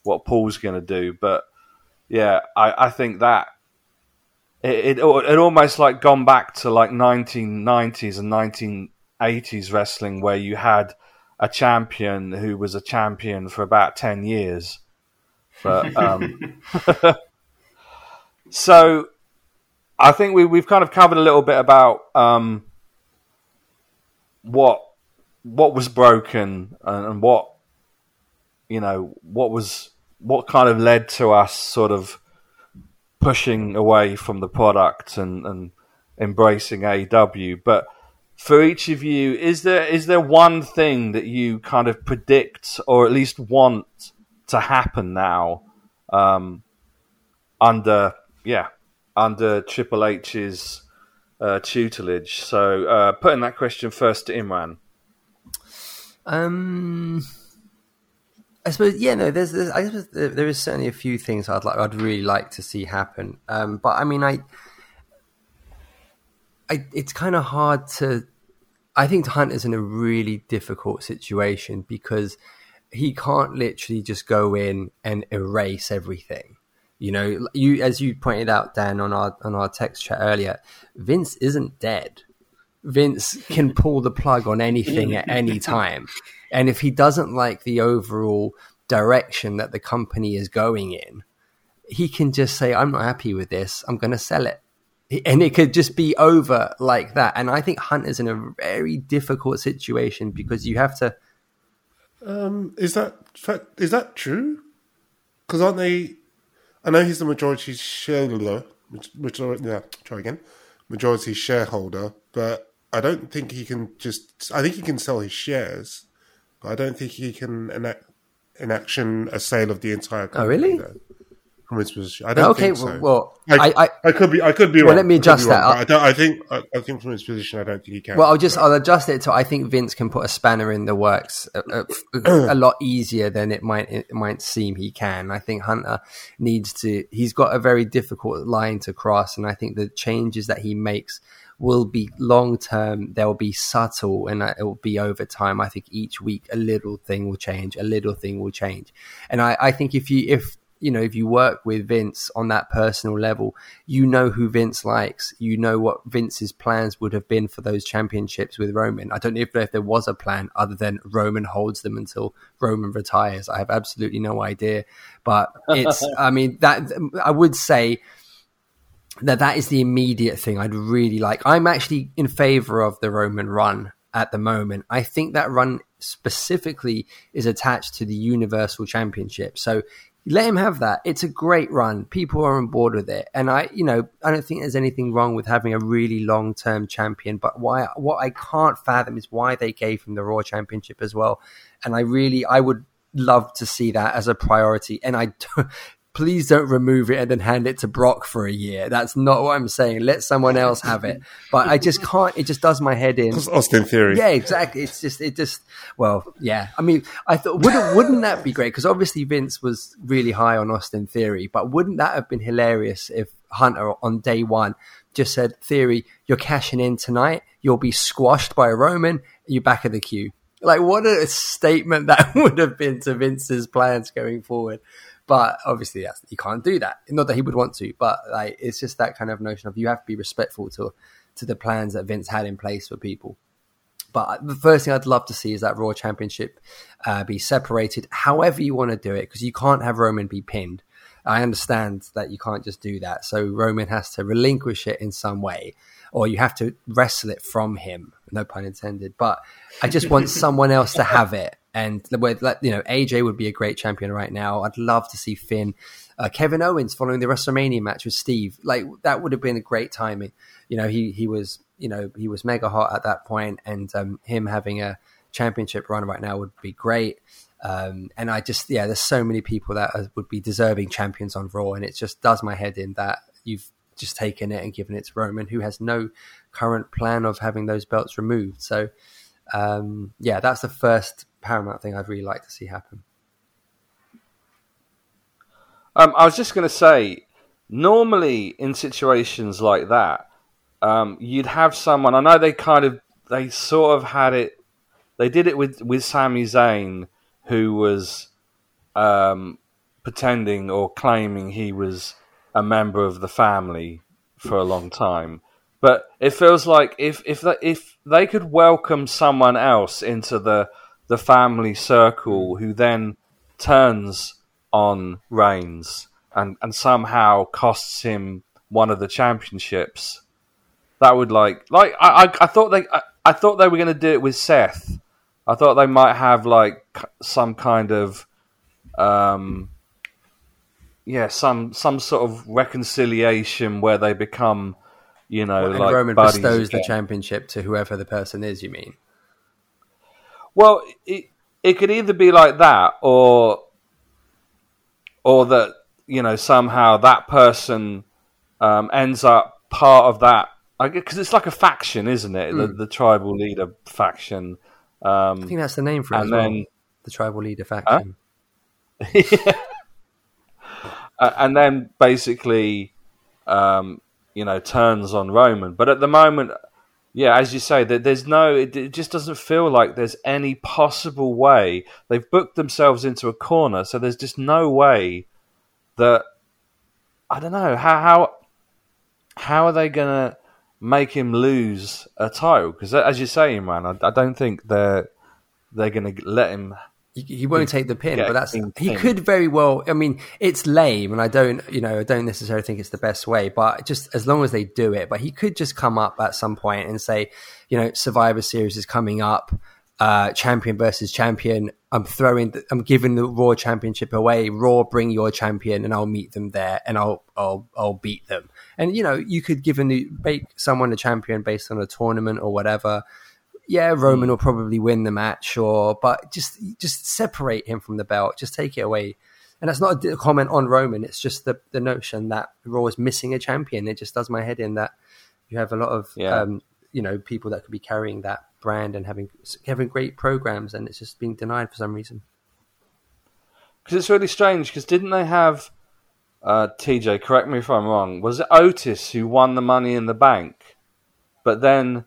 what Paul's going to do, but yeah, I, I think that it, it it almost like gone back to like 1990s and 1980s wrestling where you had a champion who was a champion for about 10 years. But um, so I think we we've kind of covered a little bit about um, what what was broken and, and what you know what was what kind of led to us sort of pushing away from the product and, and embracing AEW. But for each of you, is there is there one thing that you kind of predict or at least want to happen now um, under yeah under Triple H's uh, tutelage? So uh, putting that question first to Imran.
Um, I suppose yeah, no. There's, there's I suppose there, there is certainly a few things I'd like, I'd really like to see happen. Um, but I mean, I, I, it's kind of hard to. I think Hunt is in a really difficult situation because he can't literally just go in and erase everything. You know, you as you pointed out, Dan, on our on our text chat earlier, Vince isn't dead. Vince can pull the plug on anything at any time. And if he doesn't like the overall direction that the company is going in, he can just say, I'm not happy with this. I'm going to sell it. And it could just be over like that. And I think Hunt is in a very difficult situation because you have to.
Um, is that is that true? Because aren't they? I know he's the majority shareholder. Majority, yeah, try again. Majority shareholder, but I don't think he can just. I think he can sell his shares, but I don't think he can enact enaction a sale of the entire. Company,
Oh, really?
though, From his position, I don't
Okay,
think so.
well,
I,
I, I,
could be. I could be
Well,
wrong.
let me
I could be
adjust that.
I, don't, I think. I, I think from his position, I don't think he can.
Well, I'll just I'll adjust it to I think Vince can put a spanner in the works uh, uh, a, a, a lot easier than it might it might seem he can. I think Hunter needs to. He's got a very difficult line to cross, and I think the changes that he makes will be long term. They'll be subtle, and it will be over time. I think each week a little thing will change, a little thing will change, and I, I think if you if you know, if you work with Vince on that personal level, you know who Vince likes. You know what Vince's plans would have been for those championships with Roman. I don't know if, if there was a plan other than Roman holds them until Roman retires. I have absolutely no idea. But it's, I mean, that I would say that that is the immediate thing I'd really like. I'm actually in favor of the Roman run at the moment. I think that run specifically is attached to the Universal Championship. So let him have that. It's a great run. People are on board with it. And I, you know, I don't think there's anything wrong with having a really long term champion. But why, what I can't fathom is why they gave him the Raw Championship as well. And I really, I would love to see that as a priority. And I, please don't remove it and then hand it to Brock for a year. That's not what I'm saying. Let someone else have it. But I just can't, it just does my head in.
It's Austin Theory.
Yeah, exactly. It's just, it just, well, yeah. I mean, I thought, wouldn't, wouldn't that be great? Because obviously Vince was really high on Austin Theory, but wouldn't that have been hilarious if Hunter on day one just said, Theory, you're cashing in tonight. You'll be squashed by a Roman. You're back of the queue. Like, what a statement that would have been to Vince's plans going forward. But obviously, that's, you can't do that. Not that he would want to, but like, it's just that kind of notion of you have to be respectful to to the plans that Vince had in place for people. But the first thing I'd love to see is that Raw Championship uh, be separated, however you want to do it, because you can't have Roman be pinned. I understand that you can't just do that. So Roman has to relinquish it in some way, or you have to wrestle it from him. No pun intended. But I just want someone else to have it. And with, you know, AJ would be a great champion right now. I'd love to see Finn, uh, Kevin Owens following the WrestleMania match with Steve. Like that would have been a great timing. You know, he he was you know he was mega hot at that point, and um, him having a championship run right now would be great. Um, and I just, yeah, there's so many people that would be deserving champions on Raw, and it just does my head in that you've just taken it and given it to Roman, who has no current plan of having those belts removed. So, um, yeah, that's the first paramount thing I'd really like to see happen.
Um, I was just going to say, normally in situations like that, um, you'd have someone. I know they kind of, they sort of had it. They did it with with Sami Zayn who was um, pretending or claiming he was a member of the family for a long time. But it feels like if if if they could welcome someone else into the the family circle who then turns on Reigns and, and somehow costs him one of the championships, that would like like I I, I thought they I, I thought they were going to do it with Seth I thought they might have like some kind of, um, yeah, some some sort of reconciliation where they become, you know,
well,
like
Roman bestows again. the championship to whoever the person is. You mean?
Well, it it could either be like that, or or that you know somehow that person um, ends up part of that because it's like a faction, isn't it? Mm. The, hmm. the tribal leader faction
um, I think that's the name for it and then, well, the tribal leader faction.
Huh? yeah. uh, and then basically, um, you know, turns on Roman. But at the moment, yeah, as you say, that there's no, it, it, just doesn't feel like there's any possible way. They've booked themselves into a corner, so there's just no way that I don't know how how how are they gonna make him lose a title because, as you're saying, man, I, I don't think they're they're to let him.
He, won't take the pin, but that's he pin. could very well. I mean, it's lame, and I don't, you know, I don't necessarily think it's the best way. But just as long as they do it, but he could just come up at some point and say, you know, Survivor Series is coming up uh, champion versus champion. I'm throwing, the, I'm giving the Raw Championship away. Raw, bring your champion, and I'll meet them there, and I'll, I'll, I'll beat them. And you know, you could give a new, make someone a champion based on a tournament or whatever. Yeah, Roman mm. will probably win the match, or but just, just separate him from the belt. Just take it away. And that's not a comment on Roman. It's just the the notion that Raw is missing a champion. It just does my head in that you have a lot of, yeah. um, you know, people that could be carrying that brand and having having great programs, and it's just being denied for some reason.
Because it's really strange. Because didn't they have uh, TJ? Correct me if I'm wrong. Was it Otis who won the Money in the Bank, but then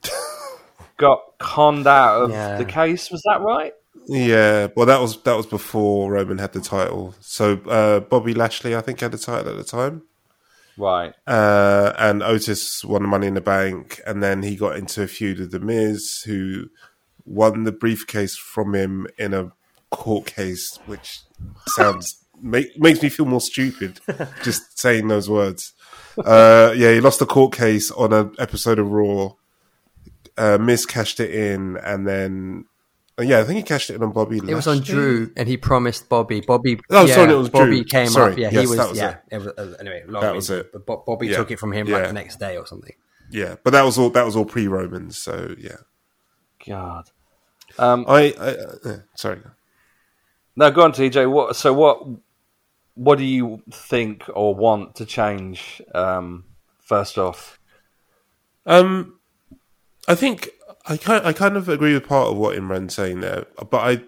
got conned out of yeah. the case? Was that right?
Yeah, well, that was that was before Roman had the title. So uh, Bobby Lashley, I think, had the title at the time.
Right.
Uh, and Otis won the Money in the Bank, and then he got into a feud with The Miz, who won the briefcase from him in a court case, which sounds make, makes me feel more stupid just saying those words. Uh, yeah, he lost the court case on an episode of Raw. Uh, Miz cashed it in, and then uh, yeah, I think he cashed it in on Bobby.
It was on Drew, and he promised Bobby. Bobby.
Oh, yeah, sorry, it was
Bobby
Drew.
came
sorry.
up. Yeah,
yes,
he was.
was
yeah,
it.
it was, uh, anyway,
that was it.
But Bobby yeah. took it from him yeah. like the next day or something.
Yeah, but that was all. That was all pre Romans. So yeah.
God.
Um, I, I uh, sorry.
No, go on, TJ. What? So what? What do you think or want to change? Um, first off,
um, I think I kind I kind of agree with part of what Imran's saying there, but I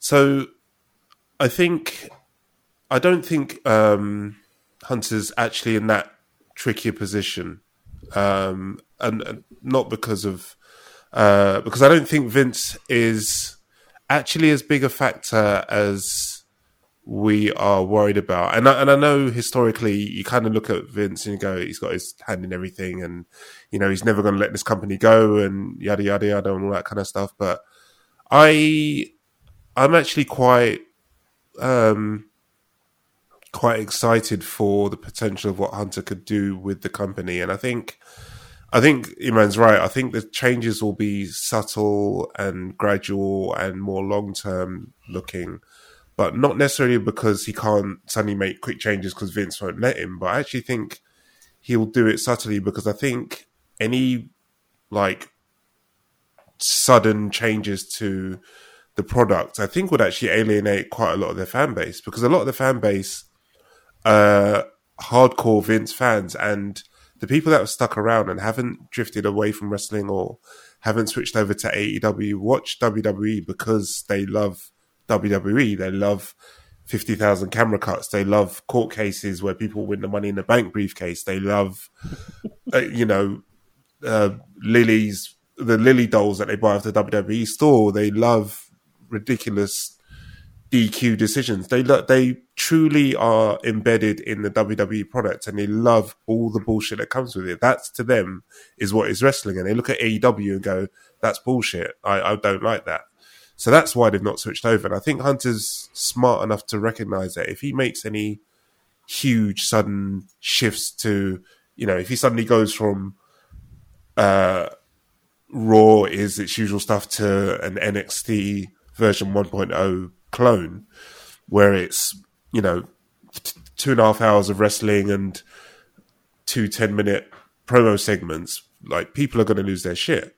so I think I don't think um, Hunter's actually in that trickier position, um, and, and, not because of uh, because I don't think Vince is actually as big a factor as we are worried about. And I, and I know historically you kind of look at Vince and you go, he's got his hand in everything and, you know, he's never going to let this company go and yada, yada, yada, and all that kind of stuff. But I, I'm actually quite, um, quite excited for the potential of what Hunter could do with the company, and I think. I think Imran's right. I think the changes will be subtle and gradual and more long term looking, but not necessarily because he can't suddenly make quick changes because Vince won't let him. But I actually think he'll do it subtly because I think any like sudden changes to the product, I think would actually alienate quite a lot of their fan base because a lot of the fan base are hardcore Vince fans and the people that have stuck around and haven't drifted away from wrestling or haven't switched over to AEW watch WWE because they love WWE. They love 50,000 camera cuts. They love court cases where people win the money in the bank briefcase. They love, uh, you know, uh, Lily's, the Lily dolls that they buy off the WWE store. They love ridiculous DQ decisions. They lo- they truly are embedded in the WWE product and they love all the bullshit that comes with it. That's to them is what is wrestling. And they look at AEW and go, that's bullshit. I, I don't like that. So that's why they've not switched over. And I think Hunter's smart enough to recognize that if he makes any huge sudden shifts to, you know, if he suddenly goes from uh, Raw is its usual stuff to an NXT version 1.0 clone, where it's, you know, t- two and a half hours of wrestling and two 10 minute promo segments, like people are going to lose their shit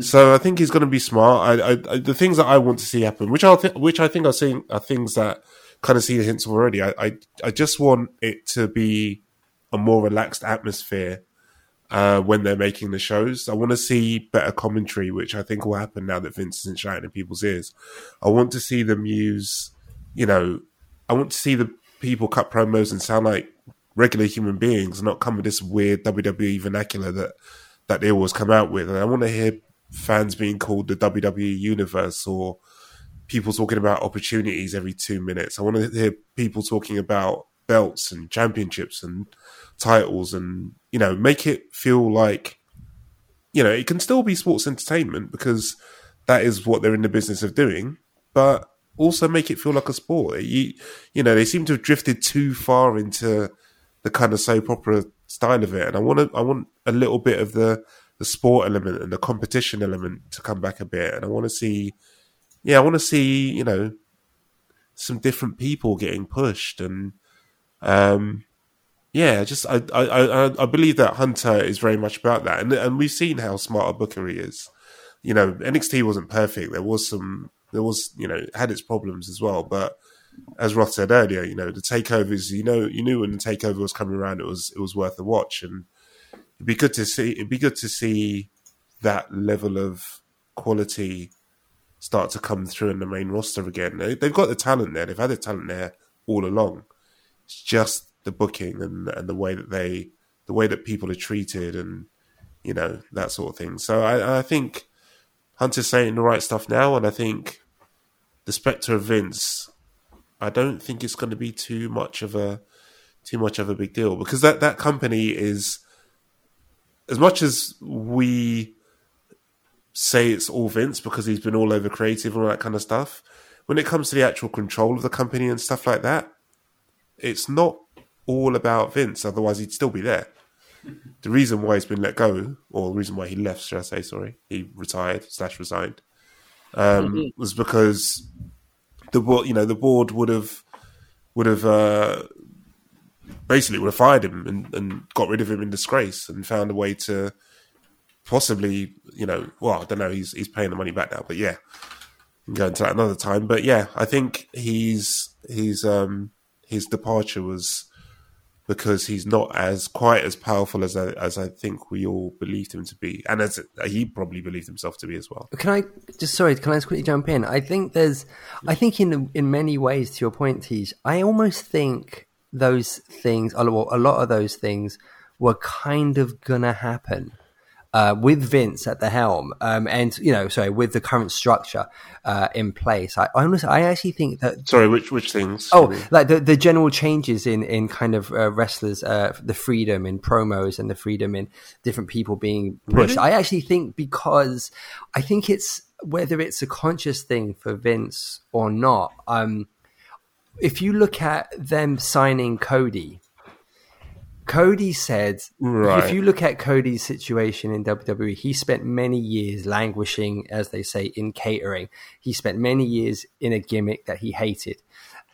so I think he's going to be smart. I, I, the things that I want to see happen, which I th- which I think are seeing are things that kind of see the hints already. I, I, I just want it to be a more relaxed atmosphere uh, when they're making the shows. I want to see better commentary, which I think will happen now that Vince isn't shouting in people's ears. I want to see them use, you know, I want to see the people cut promos and sound like regular human beings, not come with this weird WWE vernacular that that they always come out with. And I want to hear fans being called the WWE universe or people talking about opportunities every two minutes. I want to hear people talking about belts and championships and titles and, you know, make it feel like, you know, it can still be sports entertainment because that is what they're in the business of doing, but also make it feel like a sport. You, you know, they seem to have drifted too far into the kind of soap opera style of it. And I want to, I want a little bit of the, the sport element and the competition element to come back a bit. And I want to see, yeah, I want to see, you know, some different people getting pushed and, um, yeah, just I, I I believe that Hunter is very much about that, and and we've seen how smart a booker he is. You know, NXT wasn't perfect. There was some, there was you know, had its problems as well. But as Roth said earlier, you know, the takeovers, you know, you knew when the takeover was coming around, it was it was worth a watch, and it'd be good to see. It'd be good to see that level of quality start to come through in the main roster again. They, have got the talent there. They've had the talent there all along. It's just the booking and and the way that they, the way that people are treated, and you know that sort of thing. So I, I think Hunter's saying the right stuff now, and I think the specter of Vince. I don't think it's going to be too much of a too much of a big deal because that that company is as much as we say it's all Vince because he's been all over creative and all that kind of stuff, when it comes to the actual control of the company and stuff like that, it's not all about Vince. Otherwise, he'd still be there. The reason why he's been let go, or the reason why he left, should I say? Sorry, he retired slash resigned, um, mm-hmm. was because the board, you know, the board would have would have uh, basically would have fired him and, and got rid of him in disgrace and found a way to possibly, you know, well, I don't know, he's he's paying the money back now, but yeah, go into that another time. But yeah, I think he's he's um his departure was because he's not as quite as powerful as I, as I think we all believed him to be, and as he probably believed himself to be as well.
Can I just sorry? Can I just quickly jump in? I think there's, I think in in many ways, to your point, Tej, I almost think those things, a lot of those things were kind of gonna happen. Uh, with Vince at the helm, um, and you know, sorry, with the current structure uh, in place, I, I, honestly, I actually think that.
Sorry, which which things?
Oh, like the, the general changes in in kind of uh, wrestlers, uh, the freedom in promos and the freedom in different people being pushed. Really? I actually think because I think it's whether it's a conscious thing for Vince or not. Um, if you look at them signing Cody, Cody said,
Right.
if you look at Cody's situation in WWE, he spent many years languishing, as they say, in catering. He spent many years in a gimmick that he hated.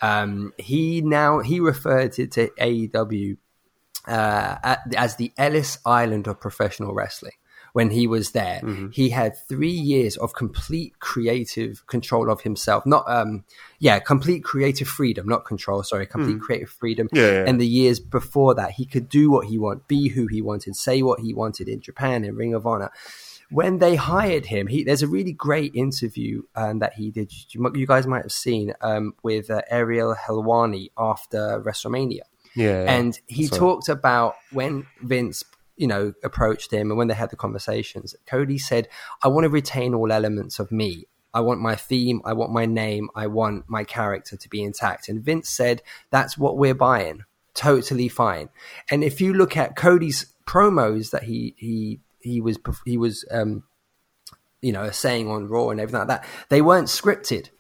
Um, he now he referred it to AEW uh, as the Ellis Island of professional wrestling. When he was there,
Mm-hmm.
he had three years of complete creative control of himself. Not, um, yeah, complete creative freedom, not control. Sorry, complete creative freedom.
Mm. Yeah, yeah.
And the years before that, he could do what he wanted, be who he wanted, say what he wanted in Japan in Ring of Honor. When they hired him, he, there's a really great interview um, that he did. You, you guys might have seen um, with uh, Ariel Helwani after WrestleMania
Yeah,
and he talked about when Vince, you know, approached him and when they had the conversations. Cody said, "I want to retain all elements of me. I want my theme. I want my name. I want my character to be intact." And Vince said, "That's what we're buying. Totally fine." And if you look at Cody's promos that he he he was he was um, you know saying on Raw and everything like that, they weren't scripted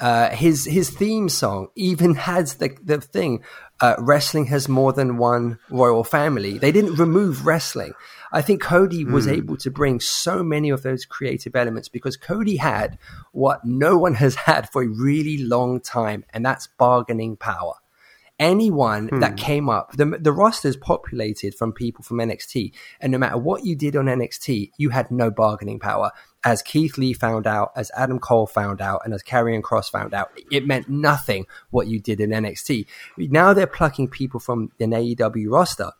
uh, his his theme song even has the the thing. Uh, wrestling has more than one royal family. They didn't remove wrestling. I think Cody was able to bring so many of those creative elements because Cody had what no one has had for a really long time, and that's bargaining power anyone that hmm. came up, the, the roster is populated from people from NXT. And no matter what you did on NXT, you had no bargaining power. As Keith Lee found out, as Adam Cole found out, and as Karrion Kross found out, it meant nothing what you did in NXT. Now they're plucking people from an AEW roster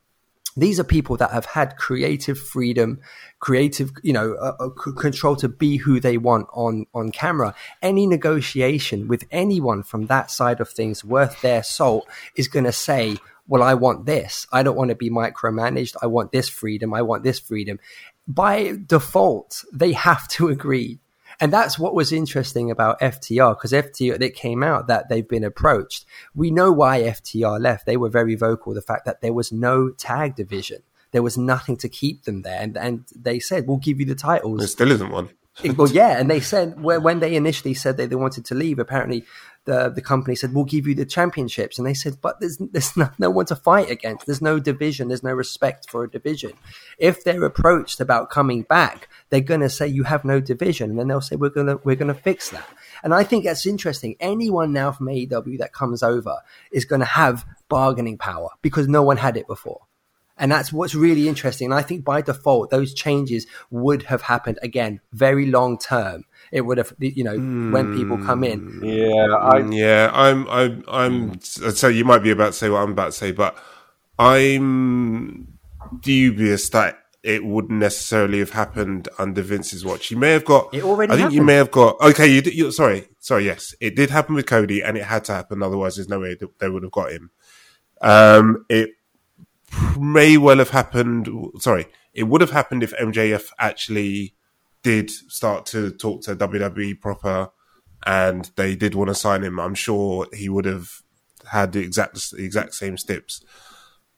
these are people that have had creative freedom, creative, you know, uh, uh, control to be who they want on on camera. Any negotiation with anyone from that side of things worth their salt is going to say, "Well, I want this. I don't want to be micromanaged. I want this freedom. I want this freedom." By default, they have to agree. And that's what was interesting about FTR because FTR, it came out that they've been approached. We know why FTR left. They were very vocal, the fact that there was no tag division. There was nothing to keep them there. And, and they said, we'll give you the titles.
there still isn't one.
Well, yeah, and they said when they initially said that they wanted to leave, apparently the the company said we'll give you the championships, and they said, but there's there's no, no one to fight against. There's no division. There's no respect for a division. If they're approached about coming back, they're going to say you have no division, and then they'll say we're gonna we're gonna fix that. And I think that's interesting. Anyone now from AEW that comes over is going to have bargaining power because no one had it before. And that's what's really interesting. And I think by default, those changes would have happened again, very long term. It would have, you know, when people come in.
Yeah, I,
Mm, yeah, I'm, I'm, I'm. So you might be about to say what I'm about to say, but I'm dubious that it wouldn't necessarily have happened under Vince's watch. You may have got.
It already
I think you may have got. Okay, you, did- you. Sorry, sorry. Yes, it did happen with Cody, and it had to happen. Otherwise, there's no way that they would have got him. Um, it may well have happened. Sorry, it would have happened if MJF actually did start to talk to WWE proper, and they did want to sign him. I'm sure he would have had the exact the exact same steps.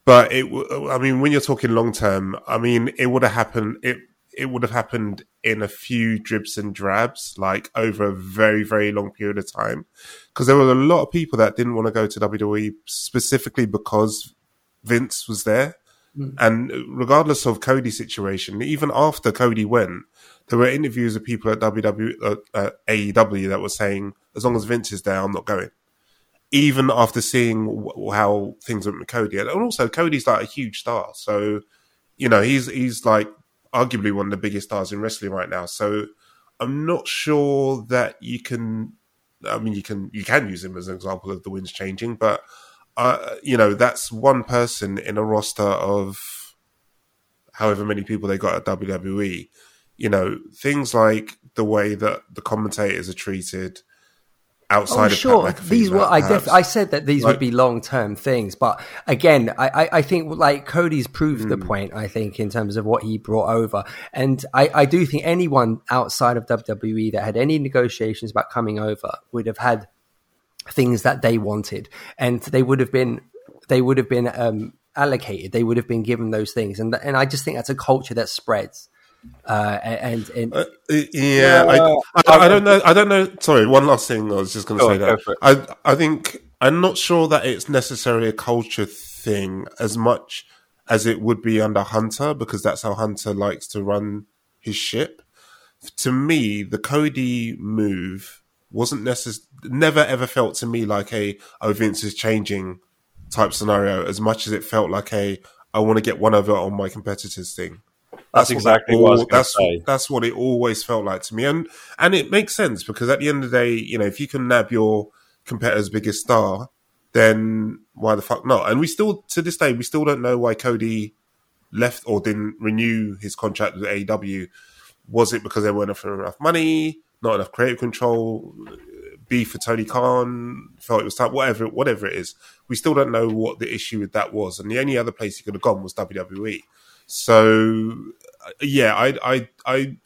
But it, I mean, when you're talking long term, I mean, it would have happened. It it would have happened in a few dribs and drabs, like over a very very long period of time, because there were a lot of people that didn't want to go to WWE specifically because Vince was there. And regardless of Cody's situation, even after Cody went, there were interviews of people at WW, uh, uh, AEW that were saying, as long as Vince is there, I'm not going. Even after seeing w- how things went with Cody, and also Cody's like a huge star, so you know he's he's like arguably one of the biggest stars in wrestling right now. So I'm not sure that you can. I mean, you can you can use him as an example of the winds changing, but uh, you know that's one person in a roster of however many people they got at WWE. You know things like the way that the commentators are treated outside
Oh,
of
sure. These were. I def- I said that these
Like-
would be long term things, but again, I, I, I think like Cody's proved
Hmm.
the point. I think in terms of what he brought over, and I, I do think anyone outside of WWE that had any negotiations about coming over would have had things that they wanted, and they would have been they would have been um, allocated. They would have been given those things, and and I just think that's a culture that spreads. Uh, and and
Uh, yeah,
Well,
I, I, I don't know. I don't know. Sorry, one last thing. I was just going to say
on,
that
go.
I I think I'm not sure that it's necessarily a culture thing as much as it would be under Hunter because that's how Hunter likes to run his ship. To me, the Cody move wasn't necessary. Never ever felt to me like a oh Vince is changing type scenario as much as it felt like a I want to get one over on my competitors thing.
That's, exactly what
all-
gonna
that's
say.
that's what it always felt like to me, and and it makes sense because at the end of the day, you know, if you can nab your competitor's biggest star, then why the fuck not? And we still to this day we still don't know why Cody left or didn't renew his contract with AEW. Was it because they weren't offering enough money, not enough creative control, beef for Tony Khan, felt it was time, whatever, whatever it is. We still don't know what the issue with that was, and the only other place he could have gone was WWE. So, uh, yeah, I, I, I,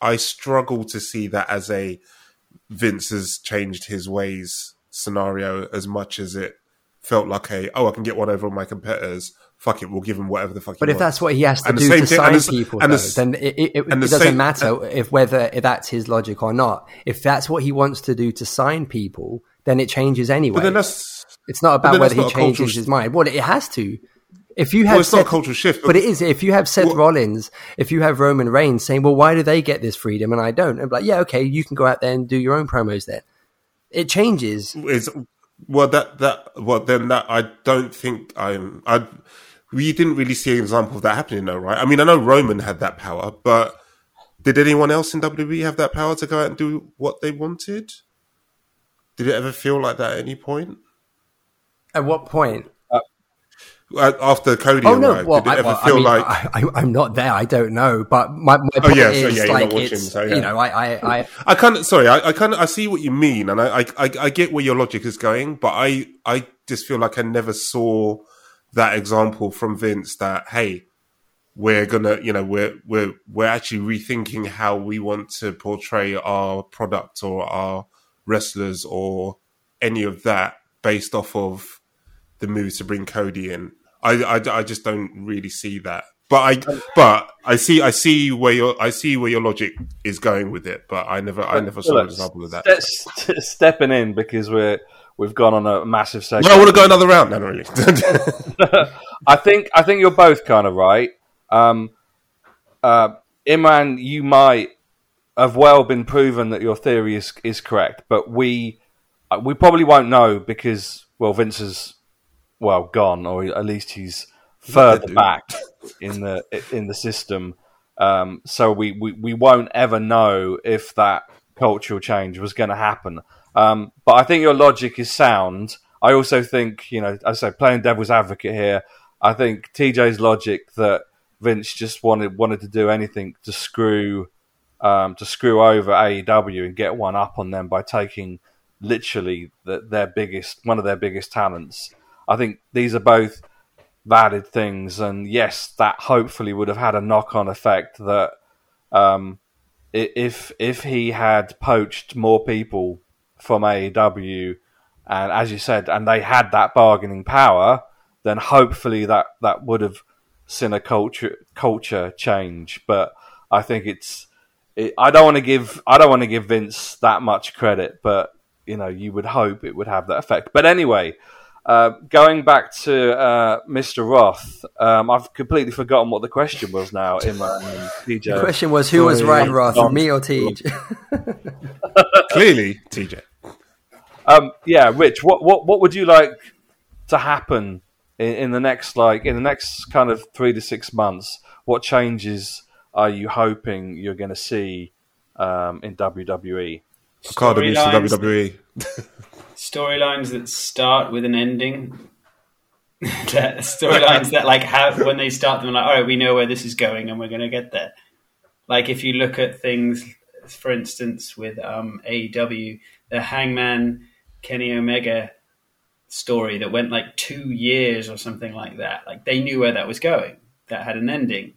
I struggle to see that as a Vince has changed his ways scenario as much as it felt like a oh I can get one over on my competitors. Fuck it, we'll give him whatever the fuck. He.
But
he
if that's what he has to
And
do to
thing-
sign
the
people,
and
though,
s-
then it, it, it
the
doesn't
same-
matter if whether that's his logic or not. If that's what he wants to do to sign people, then it changes anyway.
But then that's
it's not about whether he
not cultural
changes his mind. Well, it has to. If you have
well, it's not a
Seth-
cultural shift.
But it is. If you have Seth
Well-
Rollins, if you have Roman Reigns saying, "Well, why do they get this freedom and I don't?" I'm like, "Yeah, okay, you can go out there and do your own promos then." It changes.
is well that that well then that I don't think I'm I we didn't really see an example of that happening though, right? I mean, I know Roman had that power, but did anyone else in WWE have that power to go out and do what they wanted? Did it ever feel like that at any point?
At what point?
Uh, After Cody
Oh no!
arrived,
Well,
did it
I,
ever
well, I
feel
mean,
like
I, I, I'm not there. I don't know. But my, my point
Oh, yeah, so
is,
yeah, you're not
like,
watching,
it's
so, yeah.
you know, I, I, I
I kind of sorry, I, I kind of I see what you mean, and I, I I I get where your logic is going, but I I just feel like I never saw that example from Vince that hey, we're gonna you know we're we're we're actually rethinking how we want to portray our product or our wrestlers or any of that based off of the move to bring Cody in. I, I, I just don't really see that. But I but I see I see where your I see where your logic is going with it. But I never I never saw an example of that.
ste- stepping in because we're we've gone on a massive.
No, I want to go another round. No, really.
I think I think you're both kind of right. Um, uh, Imran, you might have well been proven that your theory is is correct, but we uh, we probably won't know because well, Vince is well gone, or at least he's further back in the in the system. Um, so we, we, we won't ever know if that cultural change was going to happen. Um, but I think your logic is sound. I also think, you know, I say, playing devil's advocate here, I think TJ's logic that Vince just wanted wanted to do anything to screw um, to screw over AEW and get one up on them by taking literally the, their biggest one of their biggest talents. I think these are both valid things, and yes, that hopefully would have had a knock on effect that um, if if he had poached more people from AEW, and as you said, and they had that bargaining power, then hopefully that that would have seen a culture culture change. But I think it's it, I don't want to give I don't want to give Vince that much credit, but you know you would hope it would have that effect. But anyway. Uh, going back to uh, Mr. Roth, um, I've completely forgotten what the question was now. Imran and TJ.
the question was, who was
Sorry.
right, Roth,
Don-
me or TJ?
Clearly, TJ.
Um, yeah, Rich, what, what what would you like to happen in, in the next like in the next kind of three to six months? What changes are you hoping you're going to see um, in? WWE?
Okada moves to
Storylines-
WWE.
storylines that start with an ending. storylines that like have when they start them like, all right, we know where this is going and we're going to get there. Like if you look at things, for instance, with um, AEW, the Hangman Kenny Omega story that went like two years or something like that. Like they knew where that was going. That had an ending,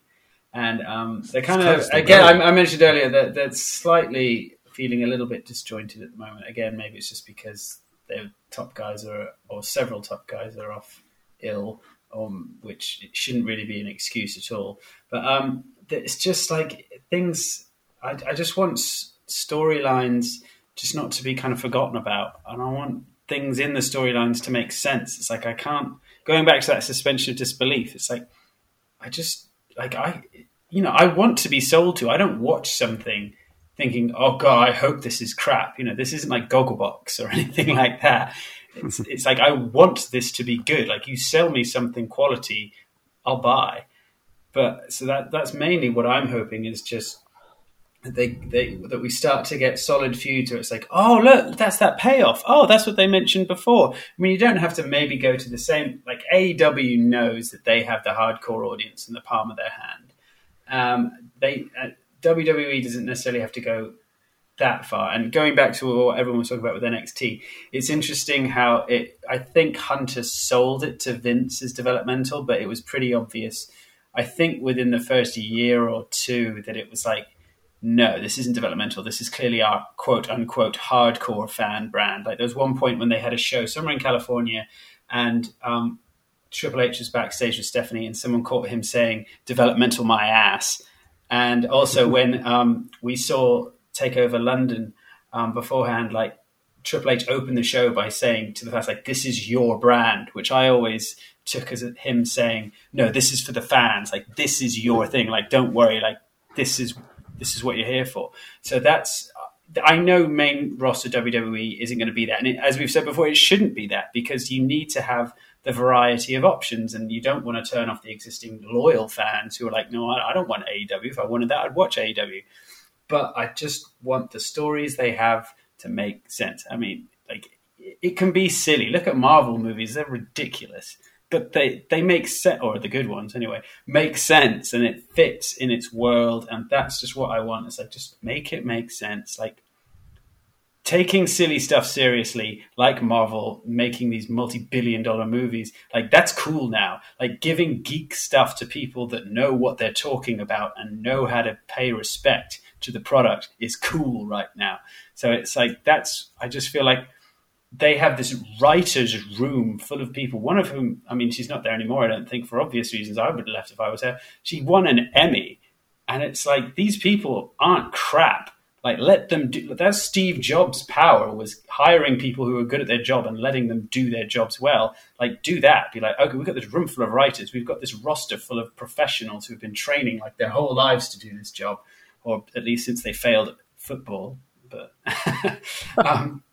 and um, they're kind
It's
of again. I, I mentioned earlier that they're slightly feeling a little bit disjointed at the moment. Again, maybe it's just because their top guys are, or several top guys are off ill, um, which it shouldn't really be an excuse at all. But um, it's just like things. I, I just want storylines just not to be kind of forgotten about, and I want things in the storylines to make sense. It's like I can't going back to that suspension of disbelief. It's like I just like I you know I want to be sold to. I don't watch something thinking, oh god, I hope this is crap. You know, this isn't like Gogglebox or anything like that. It's it's like I want this to be good. Like you sell me something quality, I'll buy. But so that that's mainly what I'm hoping is just they, they that we start to get solid feuds where it's like, oh look, that's that payoff. Oh, that's what they mentioned before. I mean, you don't have to maybe go to the same like AEW knows that they have the hardcore audience in the palm of their hand. Um, they uh, WWE doesn't necessarily have to go that far. And going back to what everyone was talking about with NXT, it's interesting how it. I think Hunter sold it to Vince as developmental, but it was pretty obvious. I think within the first year or two that it was like no, this isn't developmental. This is clearly our quote unquote hardcore fan brand. Like there was one point when they had a show somewhere in California and um, Triple H was backstage with Stephanie and someone caught him saying developmental my ass. And also when um, we saw Takeover London um, beforehand, like Triple H opened the show by saying to the fans, like, this is your brand, which I always took as him saying, no, this is for the fans. Like, this is your thing. Like, don't worry. Like, this is this is what you're here for. So that's I know main roster WWE isn't going to be that, and it, as we've said before, it shouldn't be that because you need to have the variety of options, and you don't want to turn off the existing loyal fans who are like, no, I, I don't want AEW. If I wanted that, I'd watch AEW. But I just want the stories they have to make sense. I mean, like it can be silly. Look at Marvel movies; they're ridiculous but they they make sense, or the good ones anyway, make sense, and it fits in its world, and that's just what I want. Is like just make it make sense, like taking silly stuff seriously, like Marvel making these multi-billion dollar movies, like that's cool now. Like giving geek stuff to people that know what they're talking about and know how to pay respect to the product is cool right now. So it's like that's I just feel like they have this writers' room full of people. One of whom, I mean, she's not there anymore. I don't think for obvious reasons. I would have left if I was there. She won an Emmy, and it's like these people aren't crap. Like let them do. That's Steve Jobs' power was hiring people who are good at their job and letting them do their jobs well. Like do that. Be like, okay, we've got this room full of writers. We've got this roster full of professionals who've been training like their whole lives to do this job, or at least since they failed at football. But um,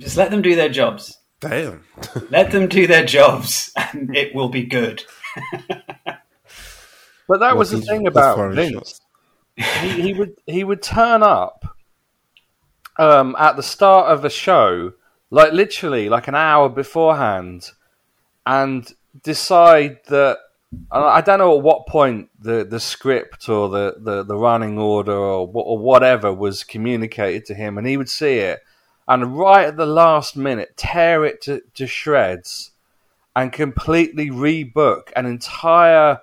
just let them do their jobs.
Damn.
let them do their jobs, and it will be good.
but that was the thing about Vince. He, he, would he would turn up um, at the start of a show, like literally like an hour beforehand, and decide that I don't know at what point the, the script or the, the, the running order or, or whatever was communicated to him, and he would see it and right at the last minute tear it to, to shreds and completely rebook an entire,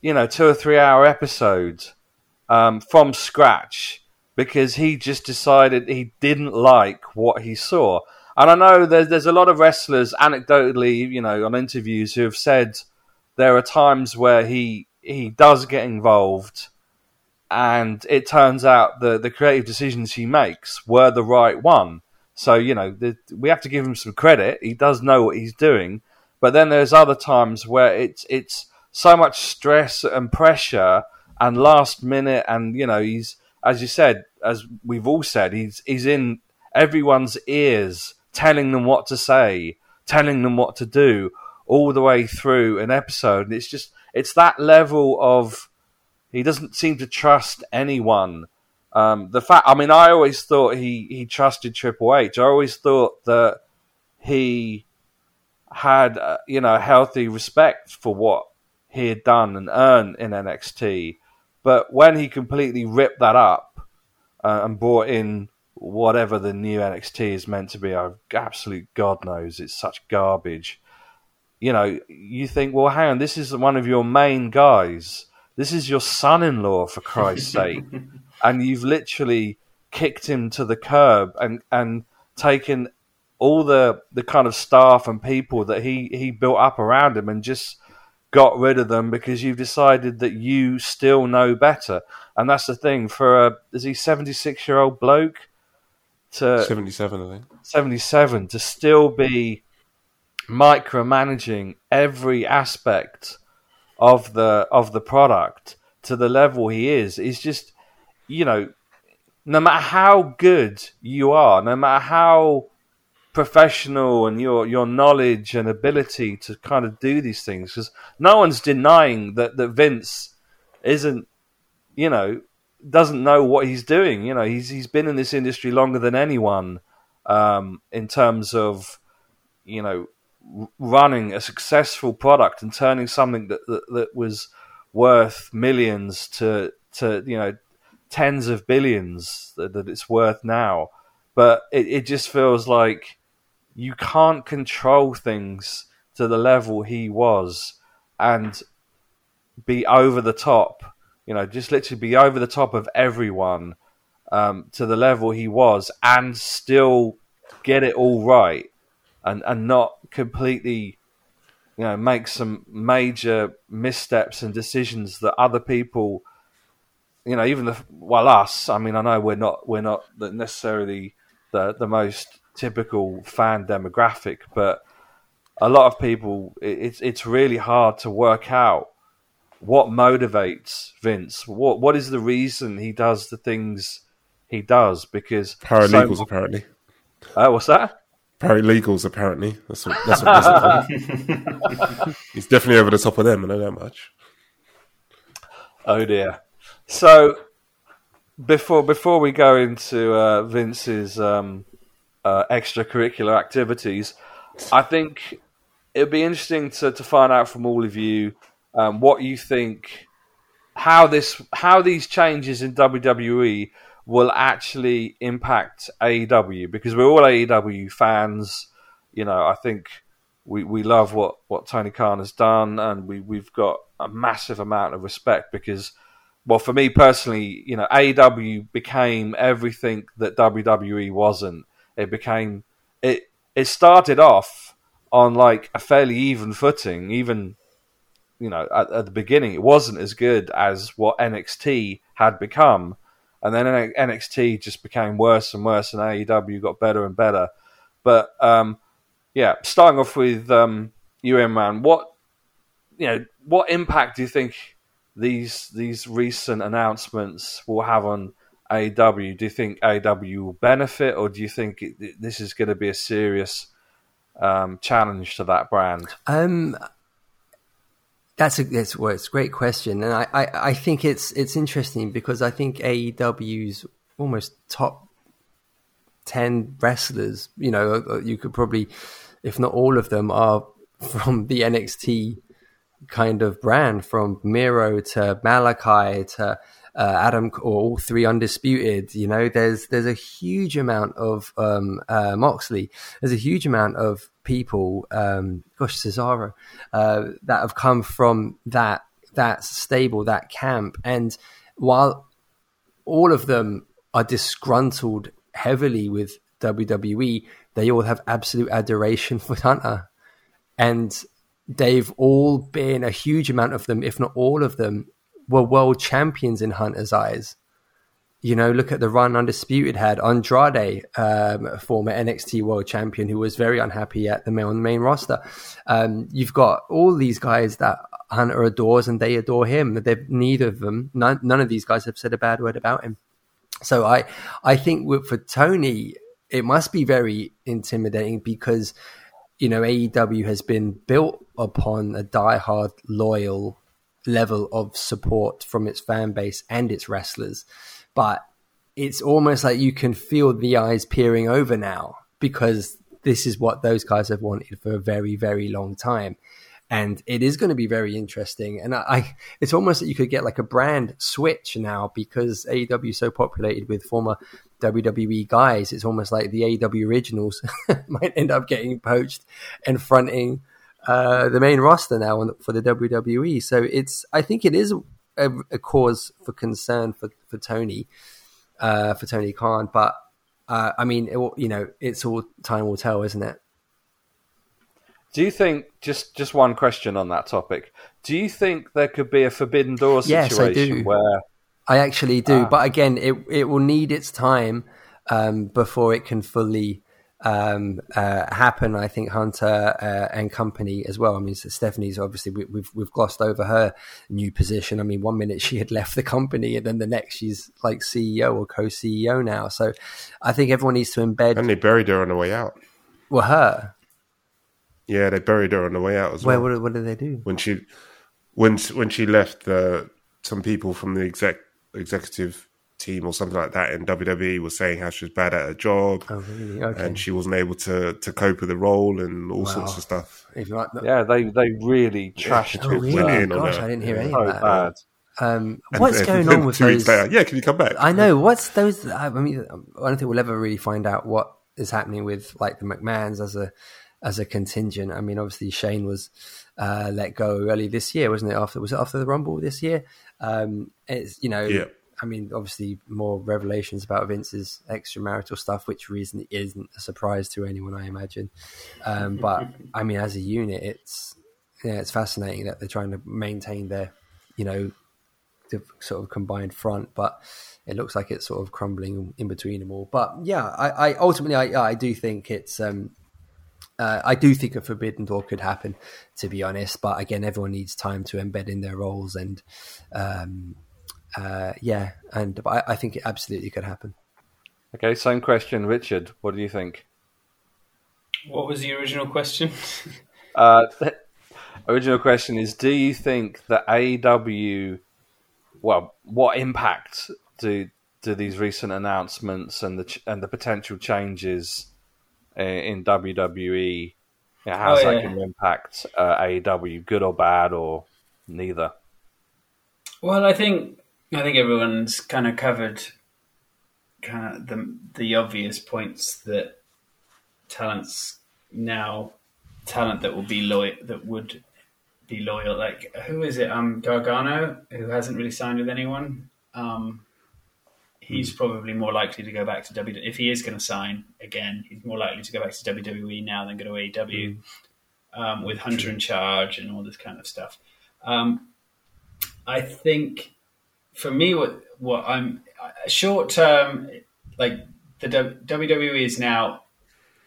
you know, two or three hour episode um, from scratch because he just decided he didn't like what he saw. And I know there's there's a lot of wrestlers, anecdotally, you know, on interviews who have said there are times where he he does get involved, and it turns out the the creative decisions he makes were the right one. So you know, the, we have to give him some credit. He does know what he's doing. But then there's other times where it's it's so much stress and pressure and last minute, and you know, he's as you said, as we've all said, he's he's in everyone's ears, telling them what to say, telling them what to do, all the way through an episode. And it's just it's that level of he doesn't seem to trust anyone um, the fact, I mean, I always thought he, he trusted Triple H. I always thought that he had, uh, you know, healthy respect for what he had done and earned in NXT. But when he completely ripped that up uh, and brought in whatever the new NXT is meant to be, I absolute God knows it's such garbage. You know, you think, well, hang on, this is one of your main guys. This is your son-in-law, for Christ's sake and you've literally kicked him to the curb and and taken all the the kind of staff and people that he he built up around him and just got rid of them because you've decided that you still know better and that's the thing for a is he 76 year old bloke to
77, I think.
77 to still be micromanaging every aspect of the of the product to the level he is is just you know no matter how good you are no matter how professional and your your knowledge and ability to kind of do these things because no one's denying that that Vince isn't you know doesn't know what he's doing. You know he's he's been in this industry longer than anyone um, in terms of you know running a successful product and turning something that, that, that was worth millions to to you know tens of billions that, that it's worth now. But it, it just feels like you can't control things to the level he was and be over the top. You know, just literally be over the top of everyone um, to the level he was and still get it all right and and not completely you know make some major missteps and decisions that other people you know even the well us i mean i know we're not we're not necessarily the the most typical fan demographic but a lot of people it's it's really hard to work out what motivates Vince what what is the reason he does the things he does because
paralegals so, apparently
uh, what's that
paralegals. Apparently, that's what, that's what He's definitely over the top of them. I know that much.
Oh dear. So before before we go into uh, Vince's um, uh, extracurricular activities, I think it'd be interesting to, to find out from all of you um, what you think how this how these changes in WWE will actually impact AEW because we're all AEW fans. You know, I think we, we love what, what Tony Khan has done, and we we've got a massive amount of respect because, well, for me personally, you know, AEW became everything that WWE wasn't. It became it. It started off on like a fairly even footing, even you know at, at the beginning. It wasn't as good as what NXT had become and then NXT just became worse and worse, and AEW got better and better. But um, yeah, starting off with um, you, man, what you know, what impact do you think these these recent announcements will have on AEW? Do you think AEW will benefit, or do you think it, this is going to be a serious um, challenge to that brand?
Um, that's a that's well, it's a great question, and I, I, I think it's it's interesting because I think AEW's almost top ten wrestlers. You know, uh, uh, you could probably, if not all of them, are from the NXT kind of brand, from Miro to Malakai to uh, Adam or all three undisputed. You know, there's there's a huge amount of um, uh, Moxley. There's a huge amount of people. Um, gosh, Cesaro uh, that have come from that that stable, that camp, and while all of them are disgruntled heavily with WWE, they all have absolute adoration for Hunter, and they've all been a huge amount of them, if not all of them, were world champions in Hunter's eyes. You know, look at the run Undisputed had. Andrade, um, former NXT world champion, who was very unhappy at the main, main roster. Um, you've got all these guys that Hunter adores and they adore him. They've, neither of them, none, none of these guys have said a bad word about him. So I, I think for Tony, it must be very intimidating because, you know, AEW has been built upon a diehard, loyal level of support from its fan base and its wrestlers. But it's almost like you can feel the eyes peering over now because this is what those guys have wanted for a very, very long time. And it is going to be very interesting. And I, I it's almost that you could get like a brand switch now because AEW is so populated with former WWE guys. It's almost like the AEW originals might end up getting poached and fronting uh, the main roster now for the WWE. So it's I think it is a, a cause for concern for for Tony, uh, for Tony Khan. But uh, I mean, it, you know, it's all time will tell, isn't it?
Do you think just just one question on that topic? Do you think there could be a forbidden door situation
yes, I do.
where
I actually do, ah. but again, it it will need its time. um, before it can fully um, uh, happen. I think Hunter uh, and company as well. I mean, Stephanie's obviously we, we've we've glossed over her new position. I mean, one minute she had left the company, and then the next she's like CEO or co-CEO now. So I think everyone needs to embed.
And they buried her on the way out.
Well, her.
Yeah, they buried her on the way out as
Where
well.
what, what did they do?
when she when when she left, uh, some people from the exec executive team or something like that in WWE was saying how she was bad at her job
Oh, really? Okay.
and she wasn't able to to cope with the role and all sorts of stuff.
Even like that.
Yeah, they they really trashed
Oh,
it.
really?
went in on
Gosh,
her.
I didn't hear any of that.
bad.
Um, what's
then-
going
then
on with
two
those?
later? Yeah, can you come back?
I know what's those. I mean, I don't think we'll ever really find out what is happening with like the McMahon's as a as a contingent. I mean, obviously Shane was uh, let go early this year, wasn't it? After was it after the Rumble this year? Um, it's you know,
Yeah.
I mean, obviously more revelations about Vince's extramarital stuff, which reason isn't a surprise to anyone, I imagine. Um, but I mean, as a unit, it's yeah, it's fascinating that they're trying to maintain their, you know, the sort of combined front, but it looks like it's sort of crumbling in between them all. But yeah, I, I ultimately I, I do think it's um, uh, I do think a forbidden door could happen, to be honest. But again, everyone needs time to embed in their roles, and um, uh, yeah, and but I, I think it absolutely could happen.
Okay, same question, Richard. What do you think?
What was the original question?
Uh, original question is: Do you think that AW, Well, what impact do do these recent announcements and the ch- and the potential changes in, WWE? Yeah, how's
Oh,
that
yeah.
going to impact uh, AEW, good or bad, or neither?
Well, I think I think everyone's kind of covered kind of the the obvious points that talents now talent that will be loyal that would be loyal. Like who is it? Um, Gargano, who hasn't really signed with anyone. Um, he's probably more likely to go back to WWE. If he is going to sign again, he's more likely to go back to WWE now than go to AEW. Um, with Hunter in charge and all this kind of stuff. Um, I think for me, what what I'm short term, like the WWE is now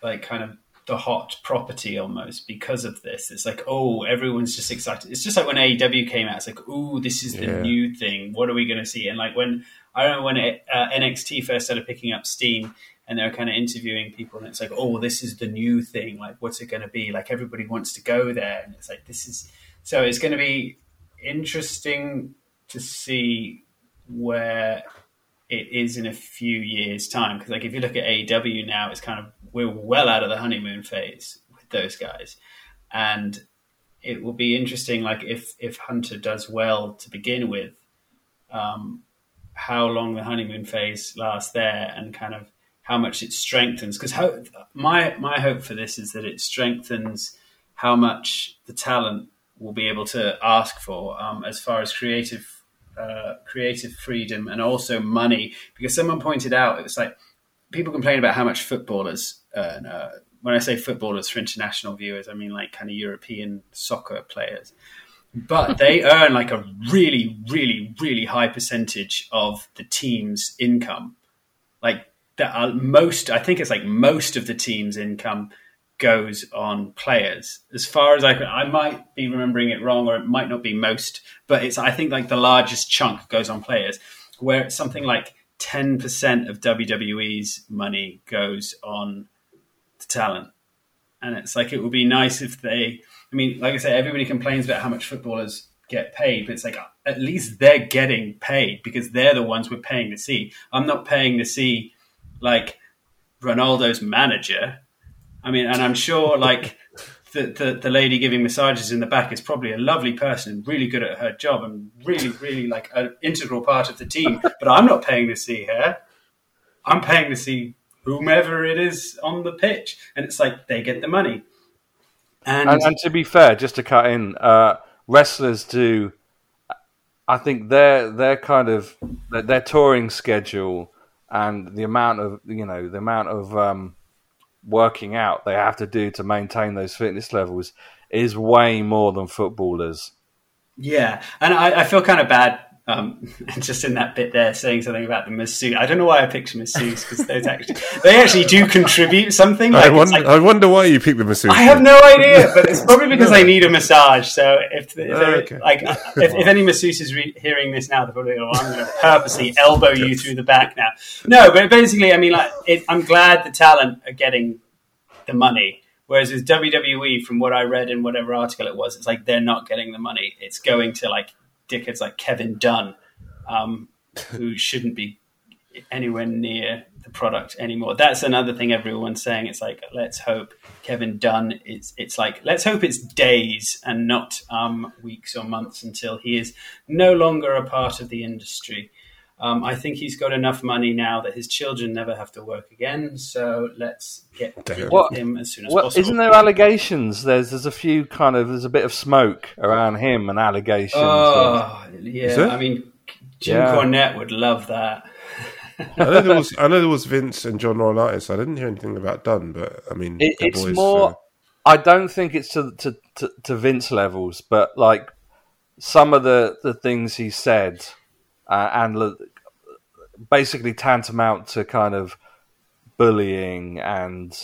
like kind of the hot property almost because of this. It's like, oh, everyone's just excited. It's just like when AEW came out. It's like, oh, this is the
Yeah.
new thing. What are we going to see? And like when I don't when it, uh, NXT first started picking up steam. And they're kind of interviewing people, and it's like, oh, this is the new thing. Like, what's it going to be? Like, everybody wants to go there, and it's like, this is so. It's going to be interesting to see where it is in a few years' time. Because like if you look at AEW now, it's kind of we're well out of the honeymoon phase with those guys, and it will be interesting. Like if if Hunter does well to begin with, um, how long the honeymoon phase lasts there, and kind of how much it strengthens. Because my my hope for this is that it strengthens how much the talent will be able to ask for um, as far as creative uh, creative freedom and also money. Because someone pointed out it was like people complain about how much footballers earn. Uh, when I say footballers for international viewers, I mean like kind of European soccer players. But they earn like a really, really, really high percentage of the team's income. Like that, are uh, most I think it's like most of the team's income goes on players. As far as I can, I might be remembering it wrong, or it might not be most, but it's I think like the largest chunk goes on players, where it's something like ten percent of WWE's money goes on to talent, and it's like it would be nice if they. I mean, like I say, everybody complains about how much footballers get paid, but it's like uh, at least they're getting paid because they're the ones we're paying to see. I'm not paying to see like Ronaldo's manager. I mean, and I'm sure like the, the, the lady giving massages in the back is probably a lovely person, and really good at her job, and really, really like an integral part of the team. But I'm not paying to see her. I'm paying to see whomever it is on the pitch, and it's like they get the money. And,
And, and to be fair, just to cut in, uh, wrestlers do. I think their their kind of their, their touring schedule and the amount of you know the amount of um, working out they have to do to maintain those fitness levels is way more than footballers.
Yeah, and I, I feel kind of bad Um, and just in that bit there, saying something about the masseuse. I don't know why I picked masseuse because those actually they actually do contribute something.
I
Like, it's
wonder.
like-
I wonder why you picked the masseuse.
I have no idea, but it's probably because I need a massage. So if, if
Oh, okay.
like if, if any masseuse is re- hearing this now, they're probably going, "I'm going to purposely elbow you through the back now." No, but basically, I mean, like, it, I'm glad the talent are getting the money. Whereas with WWE, from what I read in whatever article it was, it's like they're not getting the money. It's going to like dickheads like Kevin Dunn, um, who shouldn't be anywhere near the product anymore. That's another thing everyone's saying. It's like let's hope Kevin Dunn. It's it's like let's hope it's days and not um, weeks or months until he is no longer a part of the industry. Um, I think he's got enough money now that his children never have to work again. So let's get rid of
What-
him as soon as
Well,
possible.
isn't there allegations? There's there's a few kind of there's a bit of smoke around him and allegations.
Oh,
Is
yeah. I mean, Jim
Yeah.
Cornette would love that.
I know there was. I know there was Vince and John Laurinaitis. I didn't hear anything about Dunn, but I mean,
It, it's
boys,
more.
so-
I don't think it's to, to, to, to Vince levels, but like some of the, the things he said, uh, and l- basically tantamount to kind of bullying and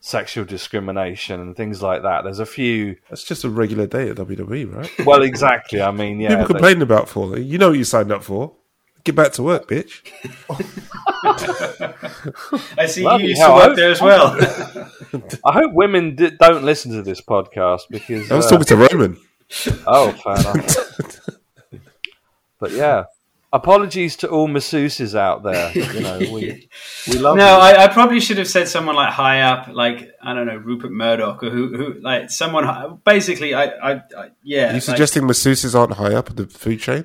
sexual discrimination and things like that. There's a few.
That's just a regular day at WWE, right?
Well, exactly. I mean, yeah.
People
they-
complaining about for you know what you signed up for. Get back to work, bitch.
I see
Bloody
you used to
I-
work there as well.
I hope women di- don't listen to this podcast because.
I was
uh,
talking to Roman.
Oh, fair enough. but yeah, apologies to all masseuses out there. You know, we we love
No. I, I probably should have said someone like high up, like I don't know, Rupert Murdoch, or who, who like someone. hi- Basically, I, I, I yeah.
Are you
like,
suggesting masseuses aren't high up in the food chain?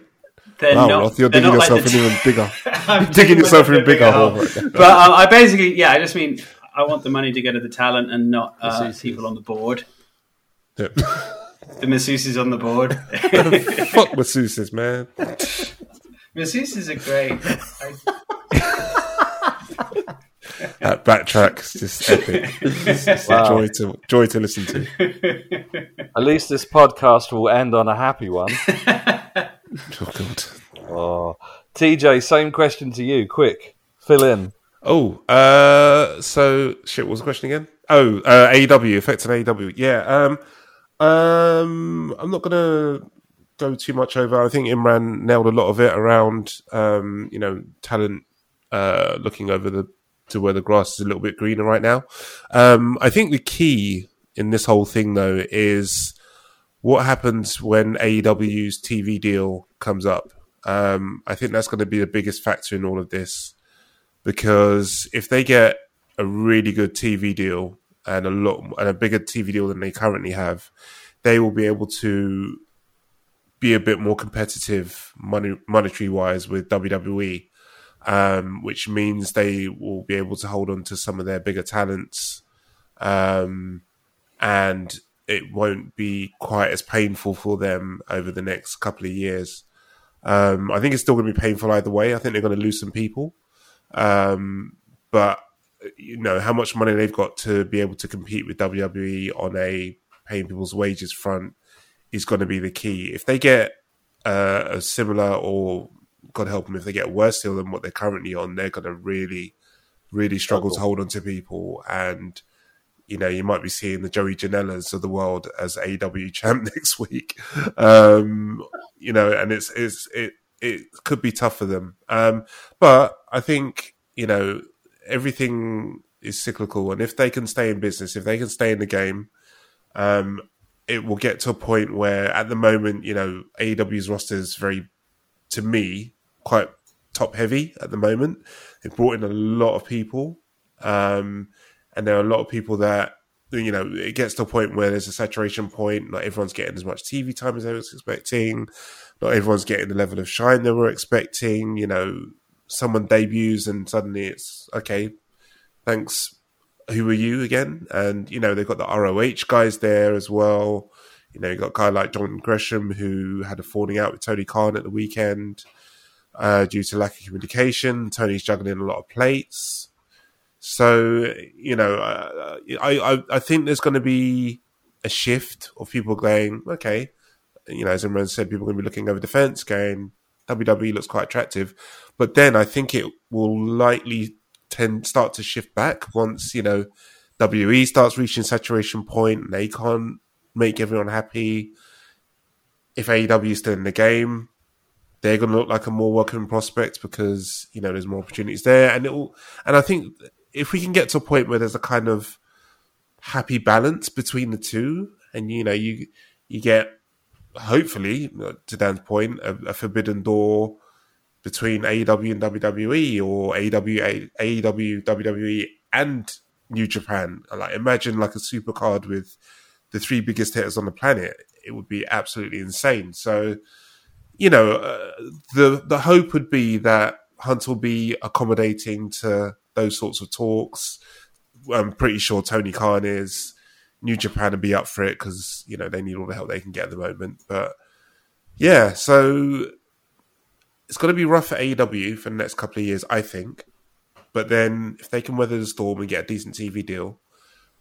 they're
Wow,
not,
Roth, you're
they're
digging
not like
yourself
the-
in even bigger.
I'm
digging
digging
yourself
myself
in a bigger hole right.
But um, I basically, yeah, I just mean I want the money to go to the talent and not uh, people on the board.
Yeah.
The masseuses on the board.
Fuck masseuses, man.
Masseuses are great. I,
That backtrack's just epic. It's just a
Wow.
joy to joy to listen to.
At least this podcast will end on a happy one.
Oh god.
Oh, TJ, same question to you. Quick, fill in.
Oh, uh, so shit. What was the question again? Oh, uh, AEW affecting AEW. Yeah. Um, um, I'm not gonna go too much over. I think Imran nailed a lot of it around, um, you know, talent uh, looking over the to where the grass is a little bit greener right now. Um, I think the key in this whole thing though is what happens when AEW's TV deal comes up. Um, I think that's going to be the biggest factor in all of this because if they get a really good TV deal and a lot and a bigger TV deal than they currently have, they will be able to be a bit more competitive money monetary wise with WWE, um, which means they will be able to hold on to some of their bigger talents, um, and it won't be quite as painful for them over the next couple of years. Um, I think it's still going to be painful either way. I think they're going to lose some people. Um, but you know how much money they've got to be able to compete with WWE on a paying people's wages front is going to be the key. If they get uh, a similar or God help them if they get worse deal than what they're currently on, they're going to really, really struggle to hold on to people. And you know, you might be seeing the Joey Janelas of the world as AW champ next week. Um, you know, and it's it's it it could be tough for them. Um, but I think you know everything is cyclical, and if they can stay in business, if they can stay in the game, um, it will get to a point where, at the moment, you know, AEW's roster is very, to me, quite top heavy at the moment. They've brought in a lot of people, um, and there are a lot of people that you know it gets to a point where there's a saturation point. Not everyone's getting as much TV time as they was expecting. Not everyone's getting the level of shine they were expecting. You know, someone debuts and suddenly it's okay. Thanks. Who are you again? And you know they've got the ROH guys there as well. You know, you got a guy like John Gresham who had a falling out with Tony Khan at the weekend uh, due to lack of communication. Tony's juggling a lot of plates. So you know, uh, I, I I think there's going to be a shift of people going, okay, you know, as everyone said, people are going to be looking over the fence, going, WWE looks quite attractive, but then I think it will likely tend start to shift back once you know WE starts reaching saturation point and they can't make everyone happy. If AEW is still in the game, they're going to look like a more welcoming prospect because you know there's more opportunities there, and it will. And I think if we can get to a point where there's a kind of happy balance between the two, and you know you you get hopefully to Dan's point a, a forbidden door between AEW and WWE or AEW AEW WWE and New Japan. Like imagine like a super card with the three biggest hitters on the planet. It would be absolutely insane. So, you know, uh, the the hope would be that Hunt will be accommodating to those sorts of talks. I'm pretty sure Tony Khan is. New Japan will be up for it because you know they need all the help they can get at the moment. But yeah, so it's going to be rough for AEW for the next couple of years, I think. But then if they can weather the storm and get a decent TV deal,